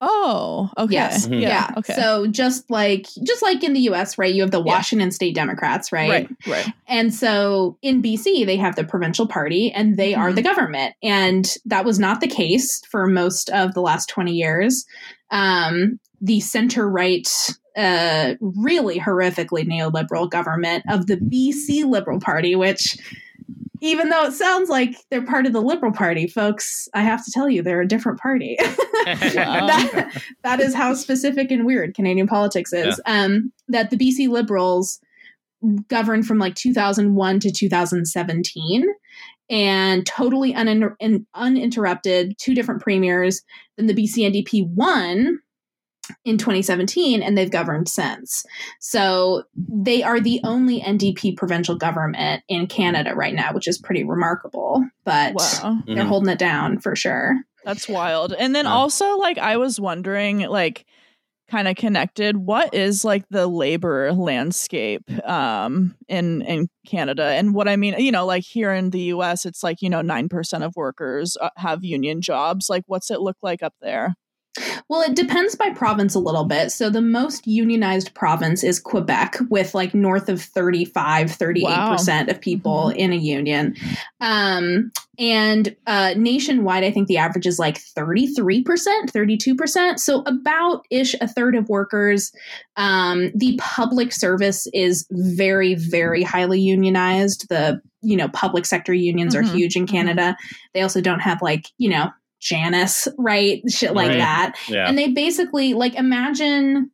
Oh, okay. Yes. Mhm. Yeah. Yeah. Okay. So just like just like in the US, right? You have the Yeah. Washington State Democrats, right? right. Right. And so in BC, they have the provincial party and they are Mhm. the government. And that was not the case for most of the last 20 years. Um, the center right, uh, really horrifically neoliberal government of the BC Liberal Party, which even though it sounds like they're part of the Liberal Party, folks, I have to tell you, they're a different party. that, that is how specific and weird Canadian politics is. Um, that the BC Liberals governed from like 2001 to 2017 and totally uninter- in- uninterrupted, two different premiers. Then the BC NDP won in 2017 and they've governed since. So they are the only NDP provincial government in Canada right now, which is pretty remarkable, but Wow. they're Mhm. holding it down for sure. That's wild. And then Yeah. also, like, I was wondering, like, kind of connected, what is like the labor landscape um in in Canada? And what I mean, you know, like here in the US, it's like, you know, 9% of workers uh, have union jobs. Like, what's it look like up there? Well, it depends by province a little bit. So the most unionized province is Quebec with like north of 35, 38% of people in a union. Um, and uh, nationwide, I think the average is like 33%, 32%. So about ish a third of workers. Um, the public service is very, very highly unionized. The, you know, public sector unions Mhm. are huge in Canada. They also don't have like, you know, Janus, right? Shit like Right. that. Yeah. And they basically like imagine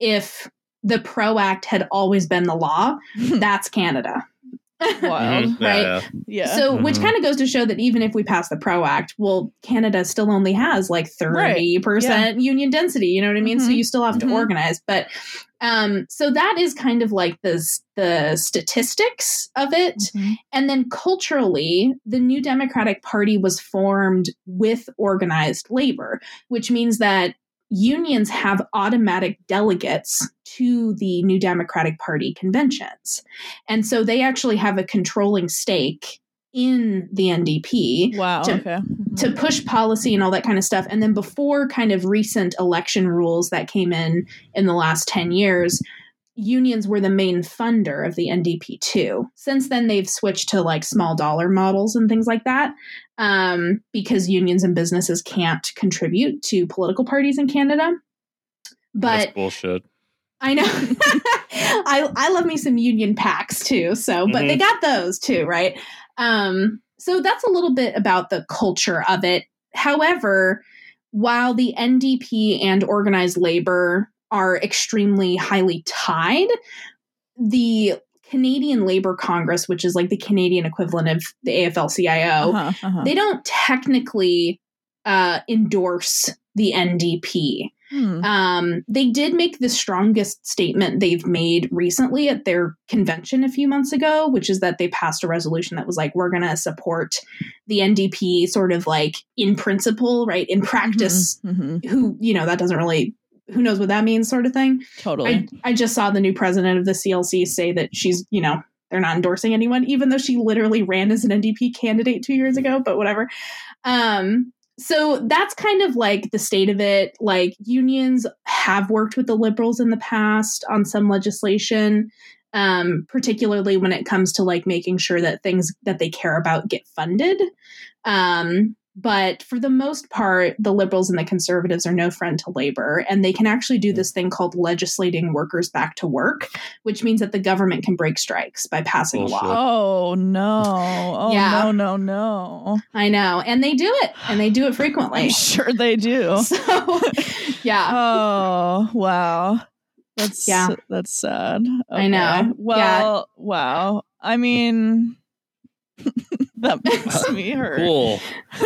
if the PRO Act had always been the law. That's Canada. Wild. Mhm. right? Yeah. Yeah. So, which Mhm. kind of goes to show that even if we pass the PRO Act, well, Canada still only has like 30% union density. You know what I mean? So Mhm. you still have to Mhm. organize. But um, so that is kind of like the, the statistics of it. Mhm. And then culturally, the New Democratic Party was formed with organized labor, which means that unions have automatic delegates to the New Democratic Party conventions. And so they actually have a controlling stake in the NDP Wow. to- okay. Mhm. to push policy and all that kind of stuff. And then before kind of recent election rules that came in in the last 10 years, unions were the main funder of the NDP too. Since then, they've switched to like small dollar models and things like that um, because unions and businesses can't contribute to political parties in Canada. But That's bullshit. I know. I I love me some union PACs too. So, but they got those too, right? Um, so that's a little bit about the culture of it. However, while the NDP and organized labor are extremely highly tied, the Canadian Labor Congress, which is like the Canadian equivalent of the AFL-CIO, Uh-huh, uh-huh. they don't technically uh, endorse the NDP. Hmm. Um, they did make the strongest statement they've made recently at their convention a few months ago, which is that they passed a resolution that was like, we're going to support the NDP sort of like in principle, right? In practice, Mhm. who, you know, that doesn't really, who knows what that means, sort of thing. Totally. I, I just saw the new president of the CLC say that she's, you know, they're not endorsing anyone, even though she literally ran as an NDP candidate two years ago, but whatever. Um, so that's kind of like the state of it. Like unions have worked with the liberals in the past on some legislation, um, particularly when it comes to like making sure that things that they care about get funded. Um, but for the most part, the liberals and the conservatives are no friend to labor, and they can actually do mm. this thing called legislating workers back to work, which means that the government can break strikes by passing a law. Oh no! Oh Yeah. no! No! No! I know, and they do it, and they do it frequently. I'm sure they do. So, yeah. Oh wow, that's Yeah. that's sad. I know. Okay. Well, Yeah. wow. I mean, that makes me hurt. Cool.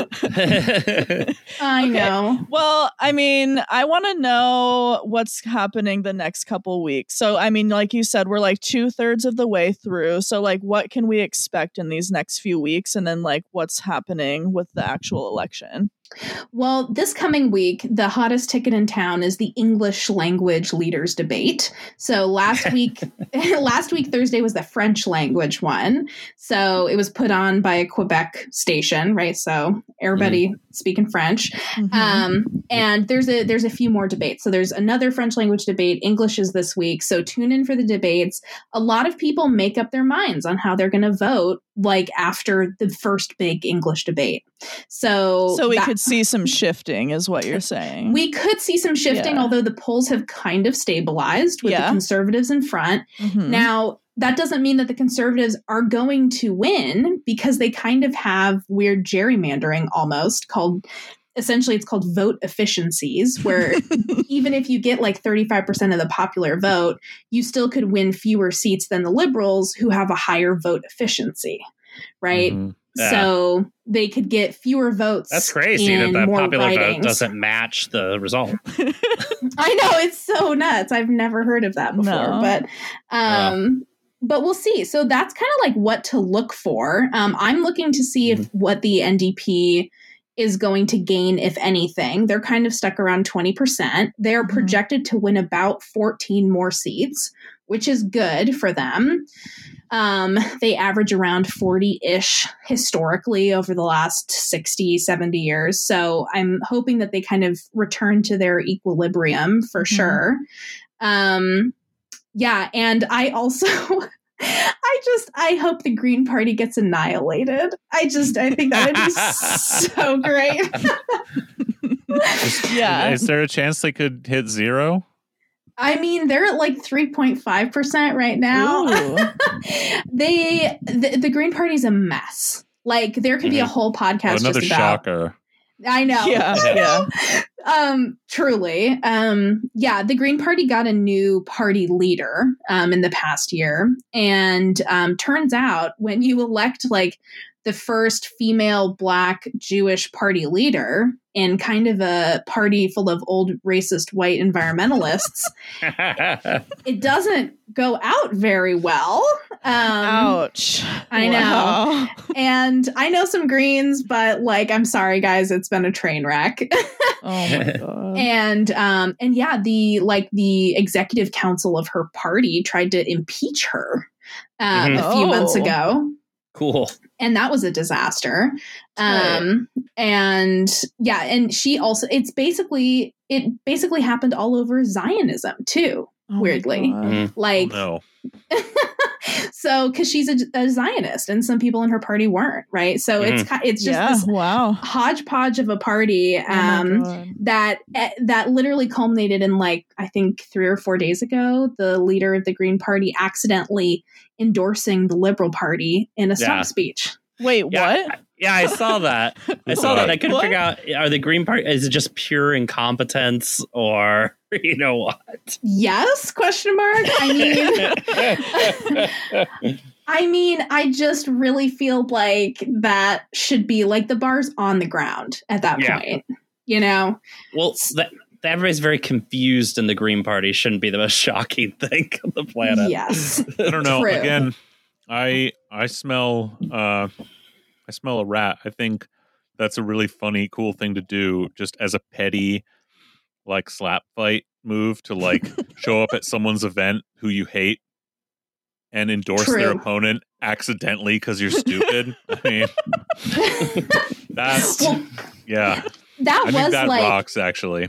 I Okay. know. Well, I mean, I want to know what's happening the next couple weeks. So, I mean, like you said, we're like two thirds of the way through. So, like, what can we expect in these next few weeks? And then, like, what's happening with the actual election? Well, this coming week, the hottest ticket in town is the English language leaders debate. So last week, last week Thursday was the French language one. So it was put on by a Quebec station, right? So everybody speaking French. Mhm. Um, and there's a there's a few more debates. So there's another French language debate. English is this week. So tune in for the debates. A lot of people make up their minds on how they're going to vote, like after the first big English debate. So so we that- could see some shifting, is what you're saying. we could see some shifting, Yeah. although the polls have kind of stabilized with Yeah. the conservatives in front. Mhm. Now, that doesn't mean that the conservatives are going to win because they kind of have weird gerrymandering almost called essentially it's called vote efficiencies where even if you get like 35% of the popular vote you still could win fewer seats than the liberals who have a higher vote efficiency right Mhm. Yeah. so they could get fewer votes That's crazy that the more popular vote doesn't match the result. I know it's so nuts. I've never heard of that before, No. but um but we'll see. So that's kind of like what to look for. Um I'm looking to see if what the NDP is going to gain if anything. They're kind of stuck around 20%. They're Mhm. projected to win about 14 more seats, which is good for them. Um, they average around 40 ish historically over the last 60, 70 years. So I'm hoping that they kind of return to their equilibrium for Mhm. sure. Um, yeah. And I also. I just I hope the Green Party gets annihilated. I just I think that would be so great. yeah. Is there a chance they could hit zero? I mean, they're at like 3.5% right now. They the, the Green Party's a mess. Like there could be a Mhm. whole Oh, podcast another just about shocker. I know. Yeah. Yeah. um truly. Um yeah, the Green Party got a new party leader um in the past year and um turns out when you elect like the first female black Jewish party leader in kind of a party full of old racist white environmentalists, it doesn't go out very well. Um, Ouch. I know. Wow. And I know some Greens, but like, I'm sorry, guys, it's been a train wreck. Oh my god. and um, and yeah, the like the executive council of her party tried to impeach her um, Mhm. a few months Oh. ago cool. And that was a disaster um and yeah and she also it's basically it basically happened all over zionism too Oh weirdly. God. Mhm. like no. so because she's a, a zionist and some people in her party weren't right so it's ki- it's just yeah. this Wow. hodgepodge of a party Oh um God. that eh, that literally culminated in like I think three or four days ago, the leader of the Green Party accidentally endorsing the Liberal Party in a stump Yeah. speech. Wait, Yeah, what? Yeah, I saw that. I saw that. I couldn't What? figure out are the Green Party is it just pure incompetence or you know what? Yes? Question mark. I mean, I mean, I just really feel like that should be like the bar's on the ground at that Yeah. point. You know, well, that, everybody's very confused in the Green Party shouldn't be the most shocking thing on the planet. yes, I don't know. True. Again, I I smell uh I smell a rat. I think that's a really funny, cool thing to do just as a petty like slap fight move to like show up at someone's event who you hate and endorse their opponent accidentally because you're stupid. I mean that's Well, yeah. that I was that like rocks actually.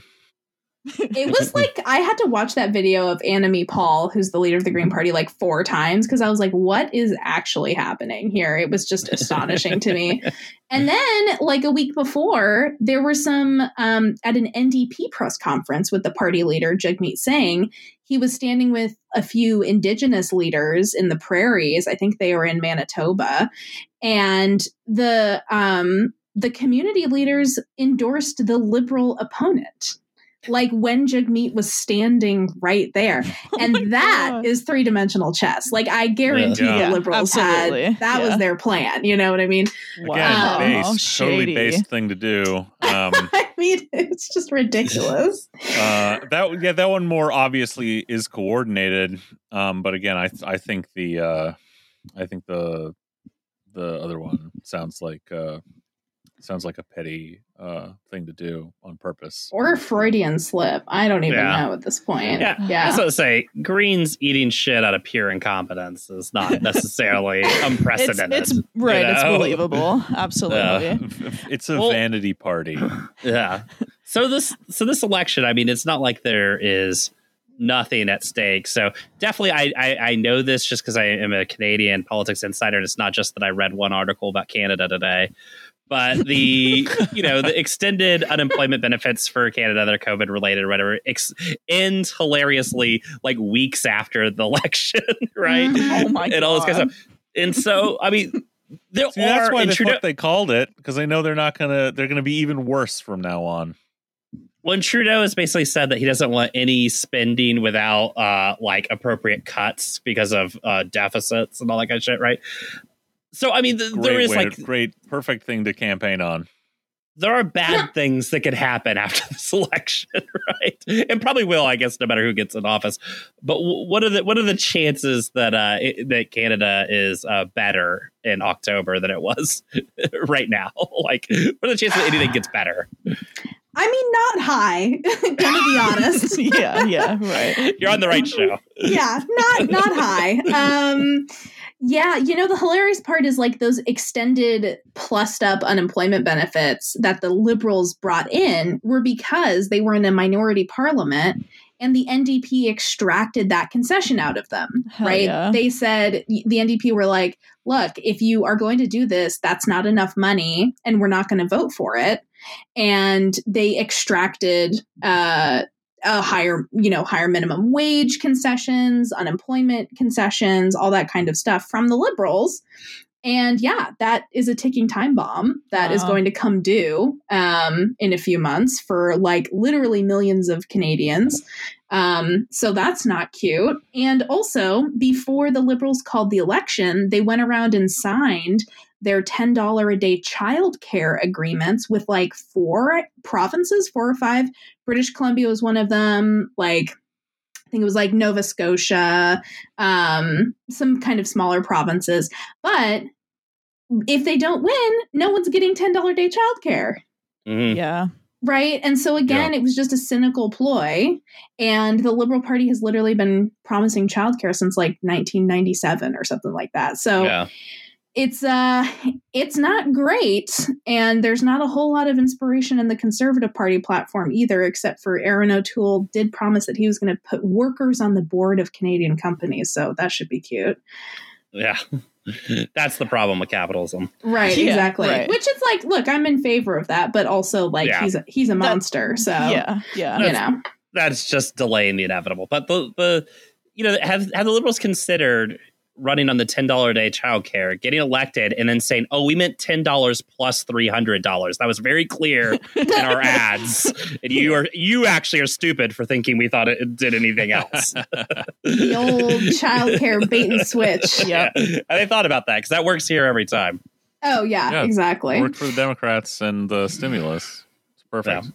It was like I had to watch that video of Annamie Paul, who's the leader of the Green Party, like four times because I was like, what is actually happening here? It was just astonishing to me. And then, like a week before, there were some um, at an NDP press conference with the party leader, Jagmeet Singh. He was standing with a few indigenous leaders in the prairies. I think they were in Manitoba. And the um, the community leaders endorsed the liberal opponent like when Jagmeet was standing right there. And Oh my that is God. three dimensional chess. Like I guarantee Yeah. the liberals Absolutely. had that was their plan. You know what I mean? Again, Wow. based, totally Shady. based thing to do. Um, I mean, it's just ridiculous. uh, that yeah, that one more obviously is coordinated. Um, but again, I I think the uh, I think the the other one sounds like uh, sounds like a petty uh, thing to do on purpose. Or a Freudian slip. I don't even Yeah. know at this point. Yeah. Yeah. I was gonna say Green's eating shit out of pure incompetence is not necessarily unprecedented. it's right. It's know? believable. Absolutely. it's a Well- vanity party. yeah. So this so this election, I mean, it's not like there is nothing at stake. So definitely, I I, I know this just because I am a Canadian politics insider. And it's not just that I read one article about Canada today. But the you know the extended unemployment benefits for Canada that are COVID related or whatever ex- ends hilariously like weeks after the election, right? Oh my and all this kind of God. stuff. And so I mean, there See, that's are why and the they called it because they know they're not gonna they're gonna be even worse from now on. when Trudeau has basically said that he doesn't want any spending without uh like appropriate cuts because of uh deficits and all that kind of shit, right? So I mean, th- there is like to- great perfect thing to campaign on. there are bad things that could happen after this election, right? And probably will, I guess, no matter who gets in office. But w- what are the what are the chances that uh it, that Canada is uh better in October than it was right now? like, what are the chances that anything gets better? I mean, not high, gonna be honest. yeah. Yeah. Right. You're on the right show. yeah, not not high. Um yeah, you know the hilarious part is like those extended plussed up unemployment benefits that the liberals brought in were because they were in a minority parliament and the NDP extracted that concession out of them, Hell right? yeah. They said the NDP were like, "Look, if you are going to do this, that's not enough money and we're not going to vote for it." And they extracted uh a higher, you know, higher minimum wage concessions, unemployment concessions, all that kind of stuff from the liberals. And yeah, that is a ticking time bomb that is Wow. going to come due um, in a few months for like literally millions of Canadians. Um, so that's not cute. And also, before the Liberals called the election, they went around and signed their $10 a day childcare agreements with like four provinces, four or five. British Columbia was one of them. Like, I think it was like Nova Scotia, um, some kind of smaller provinces. But if they don't win, no one's getting $10 a day childcare. Mhm. Yeah. Right. And so again, it was just a cynical ploy. And the Liberal Party has literally been promising childcare since like 1997 or something like that. So Yeah. It's uh it's not great. And there's not a whole lot of inspiration in the Conservative Party platform either, except for Erin O'Toole did promise that he was going to put workers on the board of Canadian companies. So that should be cute. Yeah. That's the problem with capitalism. Right, Yeah, exactly. right. Which is like, look, I'm in favor of that, but also like Yeah. he's a he's a That- monster. So Yeah. Yeah. you know. That's just delaying the inevitable. But the the you know have have the liberals considered running on the ten dollar a day childcare, getting elected, and then saying, "Oh, we meant ten dollars plus three hundred dollars." That was very clear in our ads, and you are you actually are stupid for thinking we thought it did anything else. the old childcare bait and switch. Yep. And they thought about that because that works here every time. Oh yeah, Yeah, exactly. Worked for the Democrats and the stimulus. It's perfect.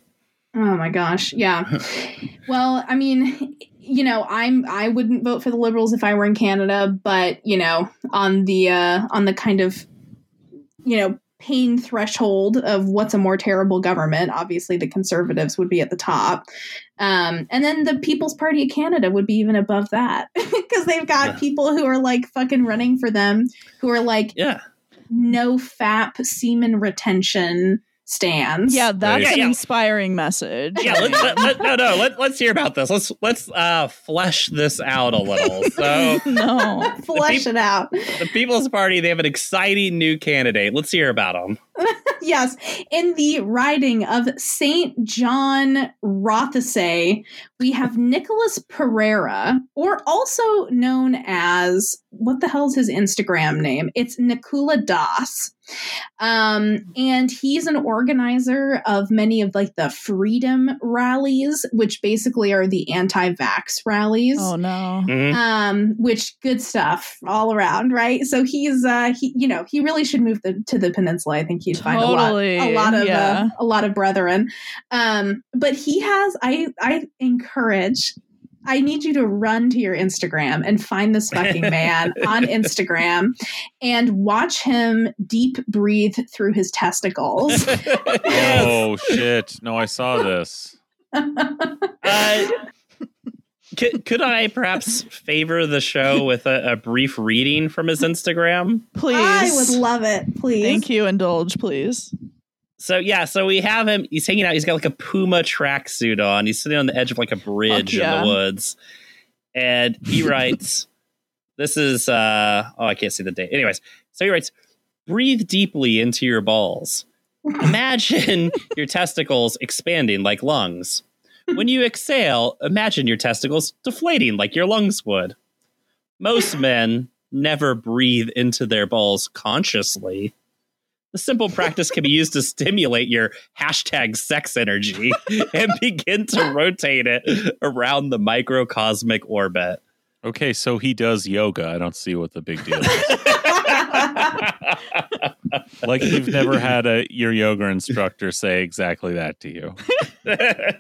Oh my gosh, yeah. well, I mean, you know, I'm I wouldn't vote for the liberals if I were in Canada, but you know, on the uh on the kind of you know, pain threshold of what's a more terrible government, obviously the conservatives would be at the top. Um and then the People's Party of Canada would be even above that because they've got Yeah. people who are like fucking running for them who are like Yeah. no fap semen retention stands. Yeah, that's Yeah, an yeah. inspiring message. yeah, let's, let, let- no, no. Let, let's hear about this. Let's let's uh, flesh this out a little. So, no. Flesh it out. the People's Party they have an exciting new candidate. Let's hear about them. yes, in the riding of St. John Rothesay, we have Nicholas Pereira, or also known as what the hell's his Instagram name? It's Nikula Das. Um, and he's an organizer of many of like the freedom rallies, which basically are the anti-vax rallies Oh no. Mhm. um which good stuff all around right so he's uh he you know he really should move the, to the peninsula i think he'd find Totally, a lot a lot of yeah. uh, a lot of brethren um but he has i i encourage I need you to run to your Instagram and find this fucking man on Instagram and watch him deep breathe through his testicles. Oh shit! No, I saw this. Uh, could, could I perhaps favor the show with a, a brief reading from his Instagram? Please. I would love it. Please. Thank you. Indulge, please. So yeah, so we have him. He's hanging out. He's got like a Puma tracksuit on. He's sitting on the edge of like a bridge yeah. in the woods, and he writes, "This is uh oh, I can't see the date. Anyways, so he writes, breathe deeply into your balls. Imagine your testicles expanding like lungs. When you exhale, imagine your testicles deflating like your lungs would. Most men never breathe into their balls consciously. The simple practice can be used to stimulate your hashtag sex energy and begin to rotate it around the microcosmic orbit. Okay, so he does yoga. I don't see what the big deal is. like you've never had a your yoga instructor say exactly that to you. yeah,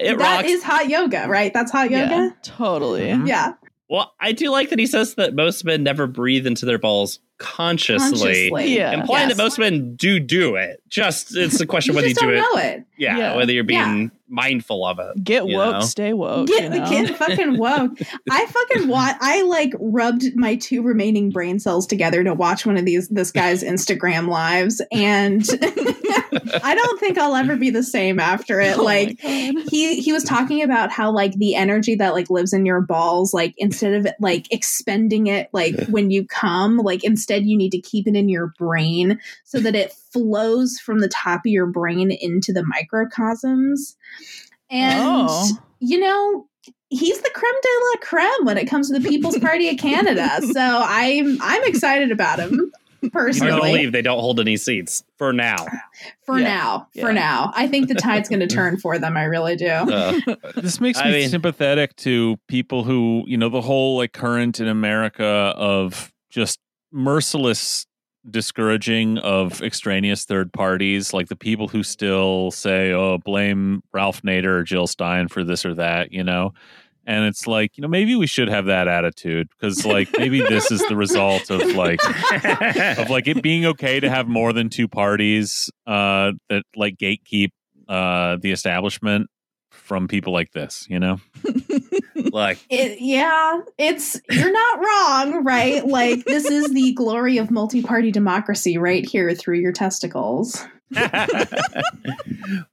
it That rocks. is hot yoga, right? That's hot Yeah, yoga. totally. Mhm. Yeah. well, I do like that he says that most men never breathe into their balls consciously, Consciously. Yeah. implying Yes. that most men do do it. Just it's a question You whether you just do don't it. know it. Yeah, Yeah. whether you're being Yeah. mindful of it. Get woke, know? stay woke. Get you the know? kid fucking woke. I fucking want. I like rubbed my two remaining brain cells together to watch one of these this guy's Instagram lives, and I don't think I'll ever be the same after it. Oh like he he was talking about how like the energy that like lives in your balls, like instead of it like expending it like when you come, like instead you need to keep it in your brain so that it flows from the top of your brain into the microcosms. And Oh. you know, he's the creme de la creme when it comes to the People's Party of Canada. So I'm I'm excited about him Hard to personally. believe they don't hold any seats for now. For Yeah. now, Yeah. for now, I think the tide's going to turn for them. I really do. Uh, This makes I me mean- sympathetic to people who, you know, the whole like current in America of just merciless discouraging of extraneous third parties, like the people who still say, "Oh, blame Ralph Nader or Jill Stein for this or that," you know. And it's like, you know, maybe we should have that attitude because, like, maybe this is the result of like of like it being okay to have more than two parties uh that like gatekeep uh the establishment from people like this you know like It, yeah, it's you're not wrong, right? Like this is the glory of multi-party democracy right here through your testicles.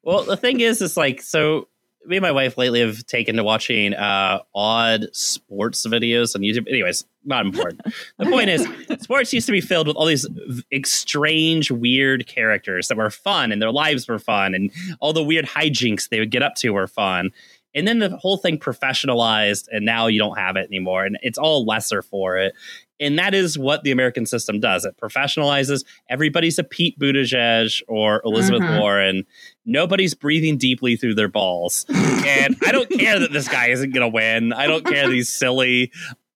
well, the thing is, is like so. Me and my wife lately have taken to watching uh, odd sports videos on YouTube. Anyways, not important. The point is, sports used to be filled with all these strange, weird characters that were fun, and their lives were fun, and all the weird hijinks they would get up to were fun. And then the whole thing professionalized, and now you don't have it anymore, and it's all lesser for it. And that is what the American system does. It professionalizes. Everybody's a Pete Buttigieg or Elizabeth Mhm. Warren. Nobody's breathing deeply through their balls. and I don't care that this guy isn't going to win. I don't care that he's silly.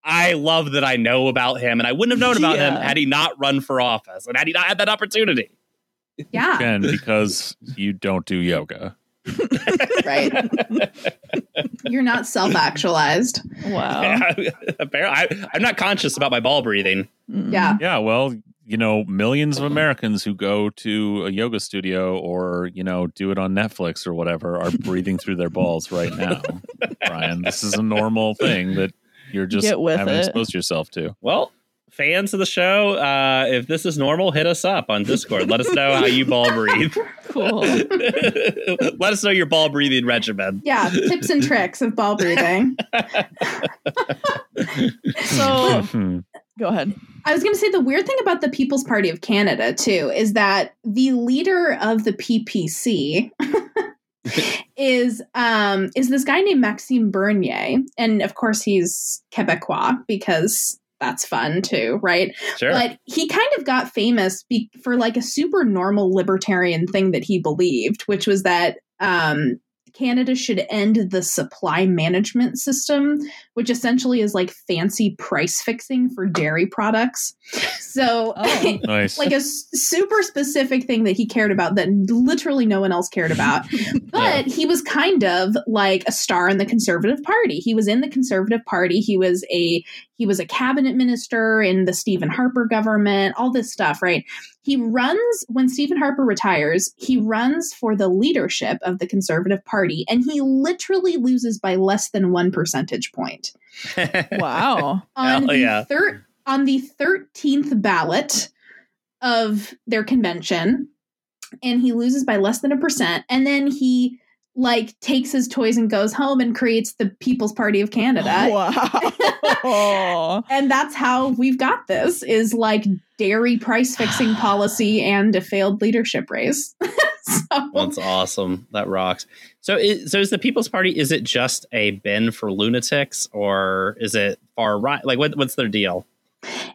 I love that I know about him, and I wouldn't have known about him had he not run for office and had he not had that opportunity. Yeah, again because you don't do yoga right. you're not self-actualized. Wow. Apparently, I, I'm not conscious about my ball breathing. Mm. Yeah. yeah well you know millions of americans who go to a yoga studio or you know do it on netflix or whatever are breathing through their balls right now brian this is a normal thing that you're just Get with haven't it. exposed yourself to Well, fans of the show, uh, if this is normal, hit us up on Discord. Let us know how you ball breathe. Cool. Let us know your ball breathing regimen. Yeah, tips and tricks of ball breathing. So Hmm. go ahead. I was going to say the weird thing about the People's Party of Canada too is that the leader of the PPC is um is this guy named Maxime Bernier, and of course he's Quebecois because that's fun too, right? Sure. But he kind of got famous be- for like a super normal libertarian thing that he believed, which was that um, Canada should end the supply management system, which essentially is like fancy price fixing for dairy products. So, Oh. Nice. like a super specific thing that he cared about that literally no one else cared about. But he was kind of like a star in the Conservative Party. He was in the Conservative Party. He was a he was a cabinet minister in the Stephen Harper government, all this stuff, right? He runs when Stephen Harper retires, he runs for the leadership of the Conservative Party and he literally loses by less than 1 percentage point Wow. on Hell the yeah. thir- on the 13th ballot of their convention and he loses by less than a percent and then he like takes his toys and goes home and creates the People's Party of Canada. Wow. And that's how we've got this is like dairy price fixing policy and a failed leadership race. so, That's awesome. That rocks. So, is, so is the People's Party? Is it just a bin for lunatics, or is it far right? Like, what, what's their deal?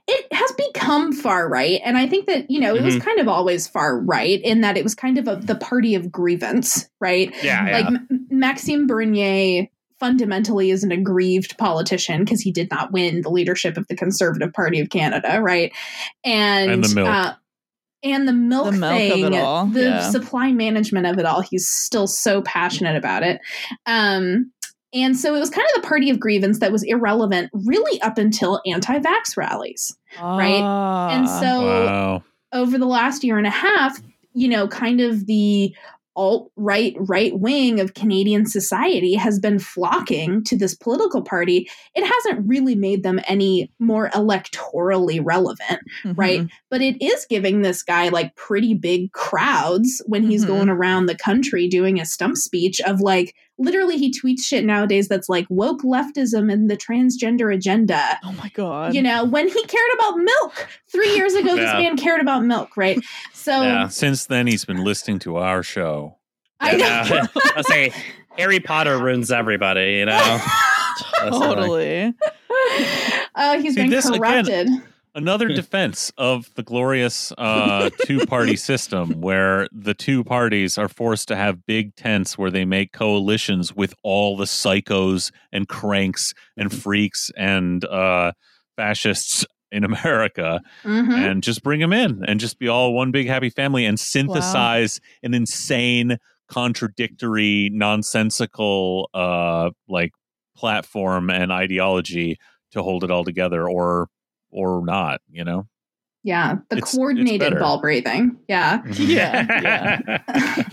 It has become far right and i think that you know it was Mhm. kind of always far right in that it was kind of a, the party of grievance right Yeah, like M- maxime bernier fundamentally is an aggrieved politician because he did not win the leadership of the conservative party of canada right and And the milk. uh, and the milk, The milk thing, the yeah. supply management of it all, he's still so passionate about it. Um, and so it was kind of the party of grievance that was irrelevant really up until anti-vax rallies. Right. Ah. And so wow. over the last year and a half, you know, kind of the alt right right wing of Canadian society has been flocking to this political party. It hasn't really made them any more electorally relevant, Mhm. right? But it is giving this guy like pretty big crowds when he's Mhm. going around the country doing a stump speech of like literally he tweets shit nowadays that's like woke leftism and the transgender agenda Oh my god. you know, when he cared about milk three years ago, this man cared about milk, right? So Yeah. Since then, he's been listening to our show. I know. Yeah, I say Harry Potter ruins everybody. You know. Totally. uh, he's See, been this again- corrupted. Another defense of the glorious uh, two party system where the two parties are forced to have big tents where they make coalitions with all the psychos and cranks and freaks and uh, fascists in America Mhm. and just bring them in and just be all one big happy family and synthesize an insane, contradictory, nonsensical uh, like platform and ideology to hold it all together or or not, you know? Yeah, the It's- it's coordinated better. ball breathing. Yeah, yeah.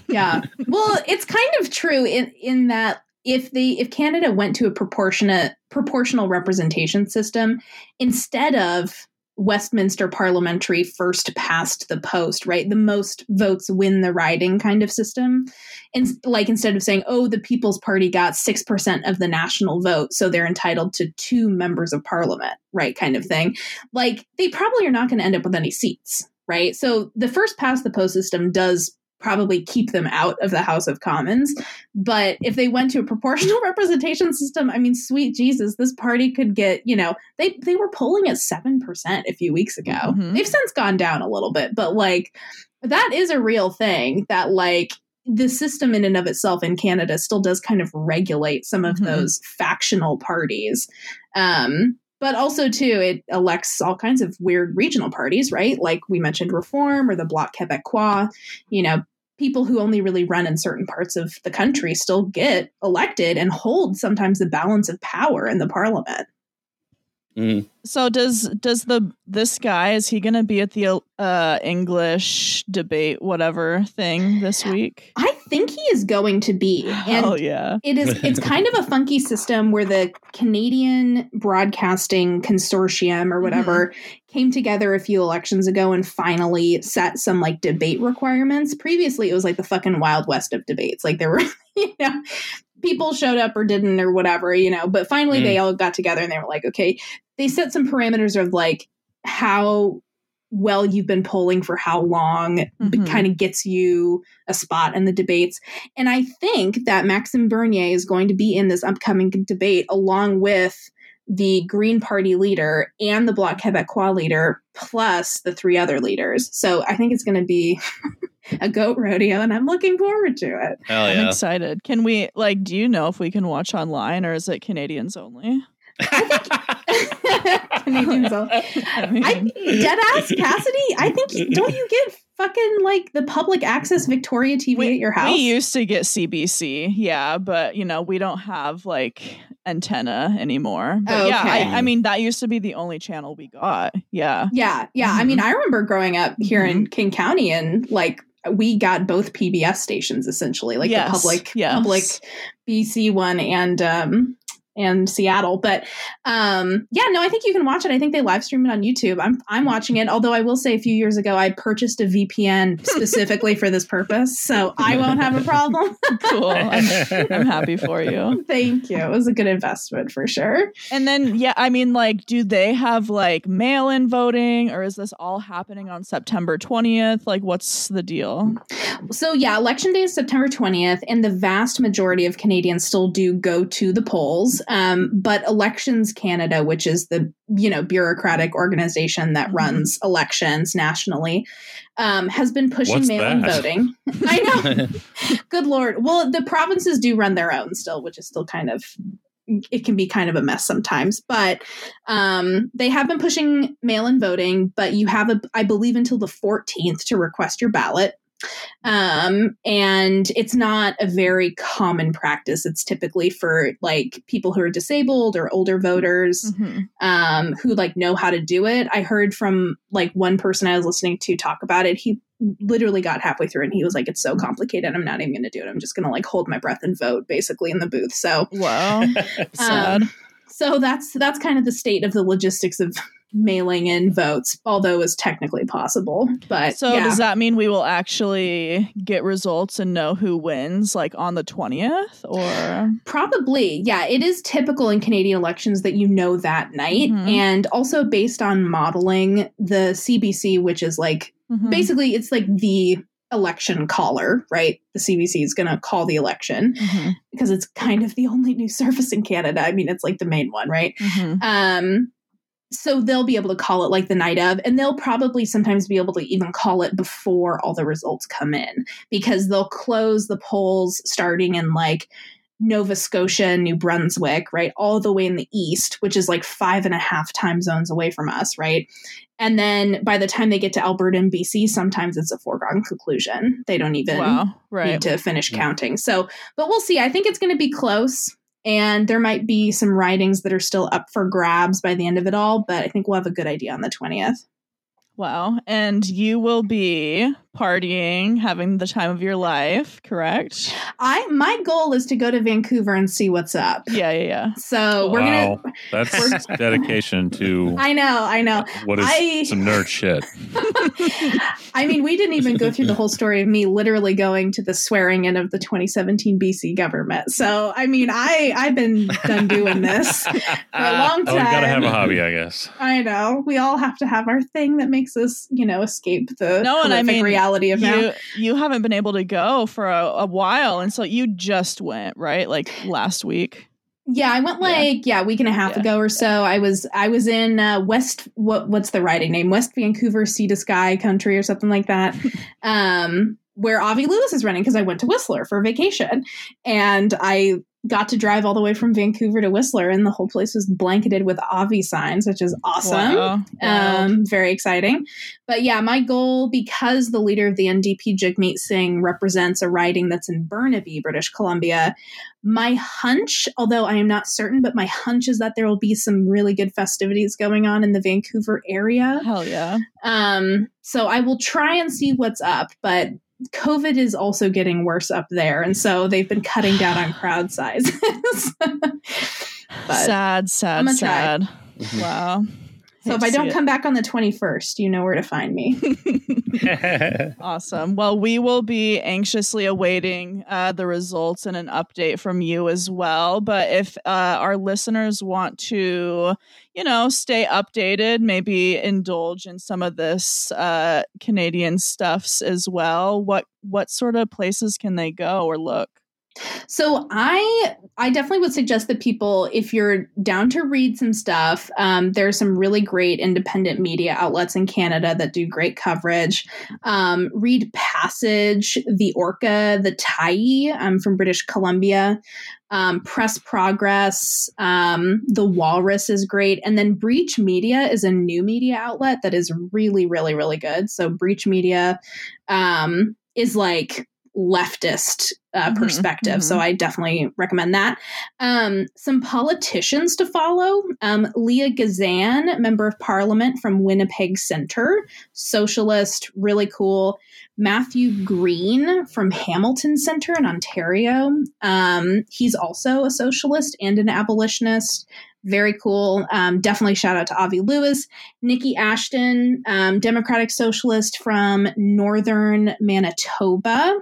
yeah. Well, it's kind of true in in that if the if Canada went to a proportionate proportional representation system instead of Westminster parliamentary first past the post, right? The most votes win the riding kind of system. And like instead of saying, oh, the People's Party got 6% of the national vote, so they're entitled to two members of parliament, right? Kind of thing. Like they probably are not going to end up with any seats, right? So the first past the post system does probably keep them out of the House of Commons. But if they went to a proportional representation system, I mean, sweet Jesus, this party could get, you know, they they were polling at seven percent a few weeks ago. Mhm. They've since gone down a little bit, but like that is a real thing that like the system in and of itself in Canada still does kind of regulate some of Mhm. those factional parties. Um, but also too, it elects all kinds of weird regional parties, right? Like we mentioned Reform or the Bloc Québécois. You know, people who only really run in certain parts of the country still get elected and hold sometimes the balance of power in the parliament. Mhm. So does does the this guy is he going to be at the uh English debate whatever thing this week? I think he is going to be. And oh yeah. it is it's kind of a funky system where the Canadian Broadcasting Consortium or whatever came together a few elections ago and finally set some like debate requirements. Previously it was like the fucking wild west of debates. Like there were you know people showed up or didn't or whatever, you know, but finally Mm. they all got together and they were like, okay, they set some parameters of like how well you've been polling for how long Mhm. kind of gets you a spot in the debates. And I think that Maxime Bernier is going to be in this upcoming debate along with the Green Party leader and the Bloc Québécois leader, plus the three other leaders. So I think it's going to be a goat rodeo, and I'm looking forward to it. Hell I'm excited. Can we like do you know if we can watch online or is it Canadians only? Canadians all- I mean, I dead ass Cassidy. I think don't you get fucking like the public access Victoria TV we, at your house? we used to get CBC, yeah, but you know, we don't have like antenna anymore. But yeah, I, I mean that used to be the only channel we got. Yeah. Yeah, yeah. I Mm-hmm. mean, I remember growing up here in King County, and like we got both PBS stations essentially, like Yes, the public, yes. public BC one and um and Seattle. But um yeah, no, I think you can watch it. I think they live stream it on YouTube. I'm I'm watching it. Although I will say, a few years ago, I purchased a VPN specifically for this purpose, so I won't have a problem. Cool. I'm, I'm happy for you. Thank you. It was a good investment for sure. And then yeah, I mean like do they have like mail-in voting or is this all happening on September 20th? Like what's the deal? So yeah, election day is September 20th, and the vast majority of Canadians still do go to the polls. Um, but Elections Canada, which is the you know bureaucratic organization that Mhm. runs elections nationally, um, has been pushing What's mail-in that? voting. I know. Good lord. Well, the provinces do run their own still, which is still kind of it can be kind of a mess sometimes but um, they have been pushing mail-in voting but you have a i believe until the 14th to request your ballot um, and it's not a very common practice it's typically for like people who are disabled or older voters Mhm. um, who like know how to do it. I heard from like one person I was listening to talk about it. He literally got halfway through and he was like, "It's so complicated. I'm not even going to do it. I'm just going to like hold my breath and vote basically in the booth." So, Wow. Sad. um, so that's that's kind of the state of the logistics of mailing in votes, although it's technically possible. But So yeah. does that mean we will actually get results and know who wins like on the 20th or Probably, yeah. It is typical in Canadian elections that you know that night. Mhm. And also based on modeling, the CBC, which is like Mhm. basically it's like the election caller, right? The CBC is going to call the election Mhm. because it's kind of the only news service in Canada. I mean, it's like the main one, right? Mhm. Um, so they'll be able to call it like the night of, and they'll probably sometimes be able to even call it before all the results come in because they'll close the polls starting in like Nova Scotia New Brunswick, right? All the way in the east, which is like five and a half time zones away from us, right? And then by the time they get to Alberta and BC, sometimes it's a foregone conclusion. They don't even Wow. Right. need to finish Yeah. counting. So, but we'll see. I think it's going to be close. And there might be some ridings that are still up for grabs by the end of it all, but I think we'll have a good idea on the 20th. Wow. And you will be partying, having the time of your life, correct? I my goal is to go to Vancouver and see what's up. Yeah, yeah, yeah. So we're wow, gonna that's dedication to I know, I know. what is I- some nerd shit. I mean, we didn't even go through the whole story of me literally going to the swearing in of the 2017 BC government. So, I mean, I I've been done doing this for a long Oh, time. you gotta have a hobby, I guess. I know. We all have to have our thing that makes us, you know, escape the No, and I horrific mean, reality of now. You you haven't been able to go for a, a while, and so you just went right, like last week. Yeah, I went like yeah, a week and a half Yeah. ago or so. I was I was in uh, West what what's the riding name? West Vancouver Sea to Sky Country or something like that. um where Avi Lewis is running because I went to Whistler for vacation and I got to drive all the way from Vancouver to Whistler, and the whole place was blanketed with Avi signs, which is awesome. Wow. Wow. Um, very exciting. But yeah, my goal, because the leader of the NDP, Jagmeet Singh, represents a riding that's in Burnaby, British Columbia, my hunch, although I am not certain, but my hunch is that there will be some really good festivities going on in the Vancouver area. Hell yeah. Um, so I will try and see what's up, but COVID is also getting worse up there, and so they've been cutting down on crowd sizes. but sad, sad, I'm gonna sad. Mm-hmm. Wow. So if I don't come back on the 21st, you know where to find me. Awesome. Well, we will be anxiously awaiting uh, the results and an update from you as well. But if uh, our listeners want to, you know, stay updated, maybe indulge in some of this uh, Canadian stuffs as well, what what sort of places can they go or look? So I I definitely would suggest that people, if you're down to read some stuff, um, there's some really great independent media outlets in Canada that do great coverage. Um, read Passage, The Orca, The Tyee um, from British Columbia. Um, Press Progress, um, The Walrus is great. And then Breach Media is a new media outlet that is really, really, really good. So Breach Media um, is like leftist uh, Mhm, perspective. So mhm. I definitely recommend that. Um, some politicians to follow um, Leah Gazan, member of parliament from Winnipeg Center, socialist, really cool. Matthew Green from Hamilton Center in Ontario. Um, he's also a socialist and an abolitionist. Very cool. Um, definitely shout out to Avi Lewis. Niki Ashton, um, Democratic Socialist from Northern Manitoba.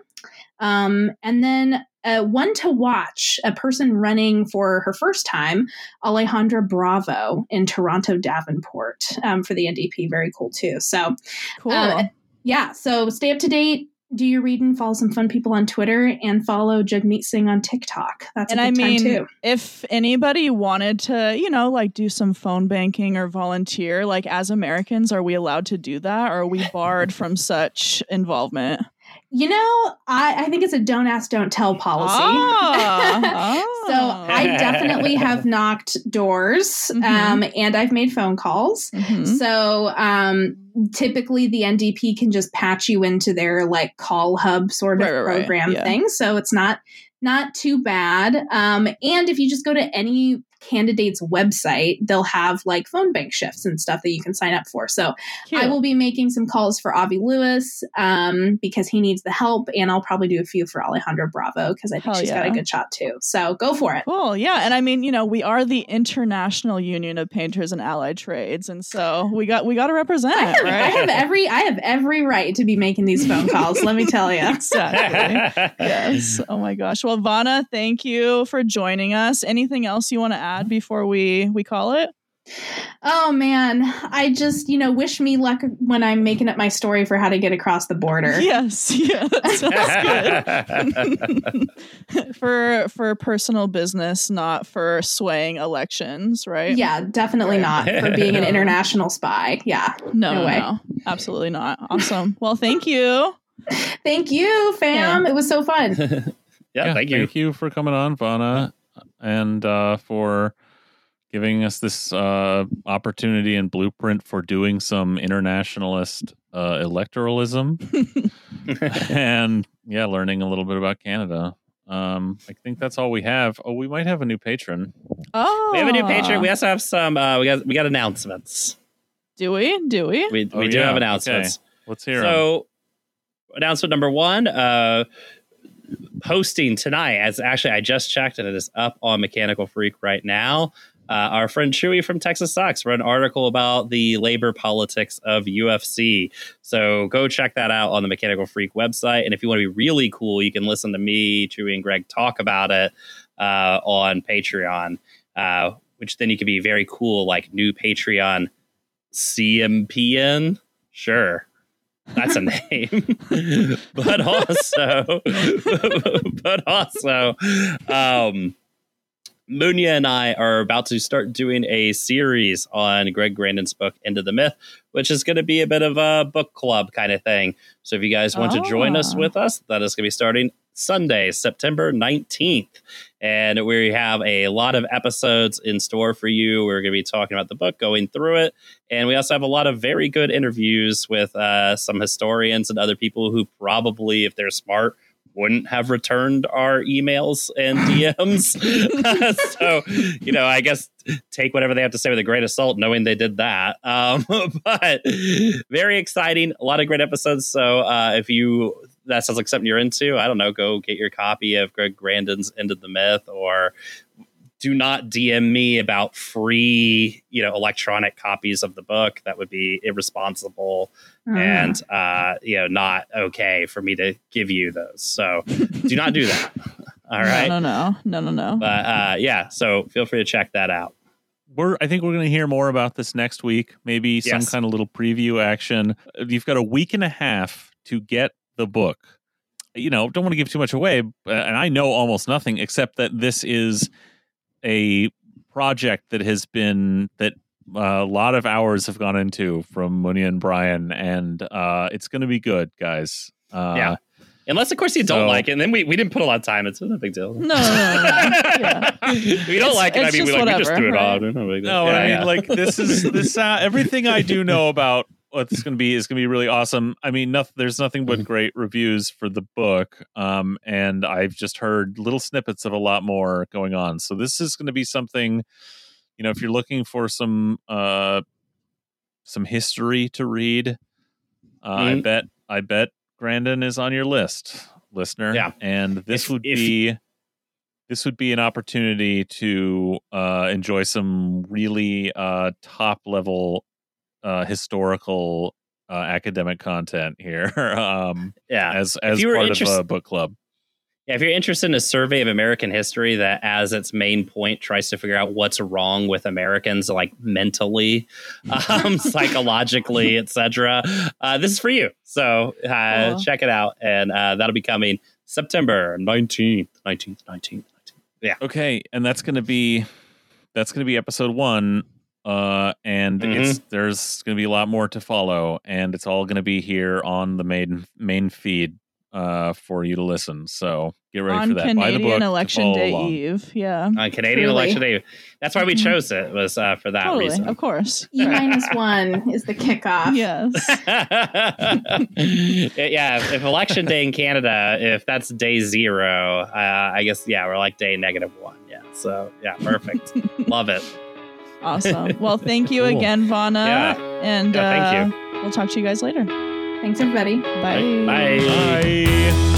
Um, and then uh, one to watch, a person running for her first time, Alejandra Bravo in Toronto Davenport um, for the NDP. Very cool too. So, Cool. uh, yeah, so stay up to date. Do your reading, follow some fun people on Twitter, and follow Jagmeet Singh on TikTok. That's and I mean, if anybody wanted to, you know, like do some phone banking or volunteer, like as Americans, are we allowed to do that? Or are we barred from such involvement? You know, I, I think it's a don't ask, don't tell policy. Ah, so ah. I definitely have knocked doors Mhm. um, and I've made phone calls. Mhm. So um, typically the NDP can just patch you into their like call hub sort of Right, right, right. program Yeah. thing. So it's not not too bad. Um, and if you just go to any candidate's website, they'll have like phone bank shifts and stuff that you can sign up for. So Cute. I will be making some calls for Avi Lewis um, because he needs the help, and I'll probably do a few for Alejandra Bravo because I think Hell she's got a good shot too. So go for it. Cool. Yeah. And I mean, you know, we are the International Union of Painters and Allied Trades. And so we got we gotta represent, I have, right? I have every I have every right to be making these phone calls. let me tell you. exactly. yes. Oh my gosh. Well, Vana, thank you for joining us. Anything else you want to add before we we call it? Oh man, I just you know wish me luck when I'm making up my story for how to get across the border. Yes. Yeah. That good. for for personal business, not for swaying elections, right? Yeah, definitely not for being an international spy. Yeah. No, No no, way. no. Absolutely not. Awesome. Well, thank you. Thank you, fam. It was so fun. yeah, thank you. Thank you for coming on, Vana, and uh, for giving us this uh, opportunity and blueprint for doing some internationalist uh, electoralism and yeah, learning a little bit about Canada. Um, I think that's all we have. Oh, we might have a new patron. Oh, We have a new patron. We also have some. Uh, we got we got announcements. do we? Do we? We Oh, do yeah. have announcements. Let's hear 'em. So, announcement number one, uh, posting tonight. As actually, I just checked and it is up on Mechanical Freak right now. Uh, our friend Chewy from Texas Sucks wrote an article about the labor politics of UFC. So go check that out on the Mechanical Freak website. And if you want to be really cool, you can listen to me, Chewy, and Greg talk about it uh, on Patreon, uh, which then you can be very cool, like new Patreon CMPN. Sure. That's a name. but also, but also, um, Munya and I are about to start doing a series on Greg Grandin's book End of the Myth, which is going to be a bit of a book club kind of thing. So if you guys want to join us Ah. with us, that is going to be starting Sunday, September 19th. And we have a lot of episodes in store for you. We're going to be talking about the book, going through it. And we also have a lot of very good interviews with uh, some historians and other people who probably, if they're smart, wouldn't have returned our emails and DMs. so, you know, I guess take whatever they have to say with a grain of salt, knowing they did that. Um, but very exciting, a lot of great episodes. So, uh, if you that sounds like something you're into, I don't know, go get your copy of Greg Grandin's End of the Myth or do not DM me about free, you know, electronic copies of the book. That would be irresponsible Uh, and uh, you know, not okay for me to give you those. So do not do that. All right. No, no, no, no, no, no. But uh, yeah, so feel free to check that out. We're I think we're going to hear more about this next week. Maybe some Yes. kind of little preview action. You've got a week and a half to get the book. You know, don't want to give too much away, uh, and I know almost nothing except that this is a project that has been that uh, a lot of hours have gone into from Munia and Brian, and uh, it's going to be good, guys. Uh, Yeah. Unless, of course, you don't So- like it. And then we, we didn't put a lot of time. It's no big deal. No, no, no, no. Yeah. if you don't It's- like it, I mean, we, just like, we just threw it right? on. No, big deal. No, Yeah, I mean, yeah. like this is this uh, everything I do know about what's going to be is going to be really awesome. I mean, noth- there's nothing but Mhm. great reviews for the book, um, and I've just heard little snippets of a lot more going on. So this is going to be something, you know, if you're looking for some uh, some history to read, uh, I Mhm. bet I bet Grandin is on your list, listener. Yeah. and this If- would if- be this would be an opportunity to uh, enjoy some really uh, top level uh, historical uh, academic content here um, yeah. as as you were part of interest- a book club. Yeah, if you're interested in a survey of American history that, as its main point, tries to figure out what's wrong with Americans, like mentally, um, psychologically, etc., uh, this is for you. So uh, Cool. check it out, and uh, that'll be coming September nineteenth, nineteenth, nineteenth. Yeah, Okay, and that's going to be that's going to be episode one. Uh, and it's there's going to be a lot more to follow, and it's all going to be here on the main main feed uh, for you to listen. So get ready On for that. Buy the book Canadian Election Day along. Eve. Yeah. on Canadian Truly. Election Day. That's why we Mhm. chose it. Was uh, for that Totally. reason. Of course. E minus one is the kickoff. Yes. yeah, if election day in Canada, if that's day zero, uh, I guess yeah, we're like day negative one. Yeah, so yeah, perfect. Love it. Awesome. Well, thank you Cool. again, Vana. Yeah. And Yeah, thank uh, we'll talk to you guys later. Thanks, everybody. Bye. Bye. Bye.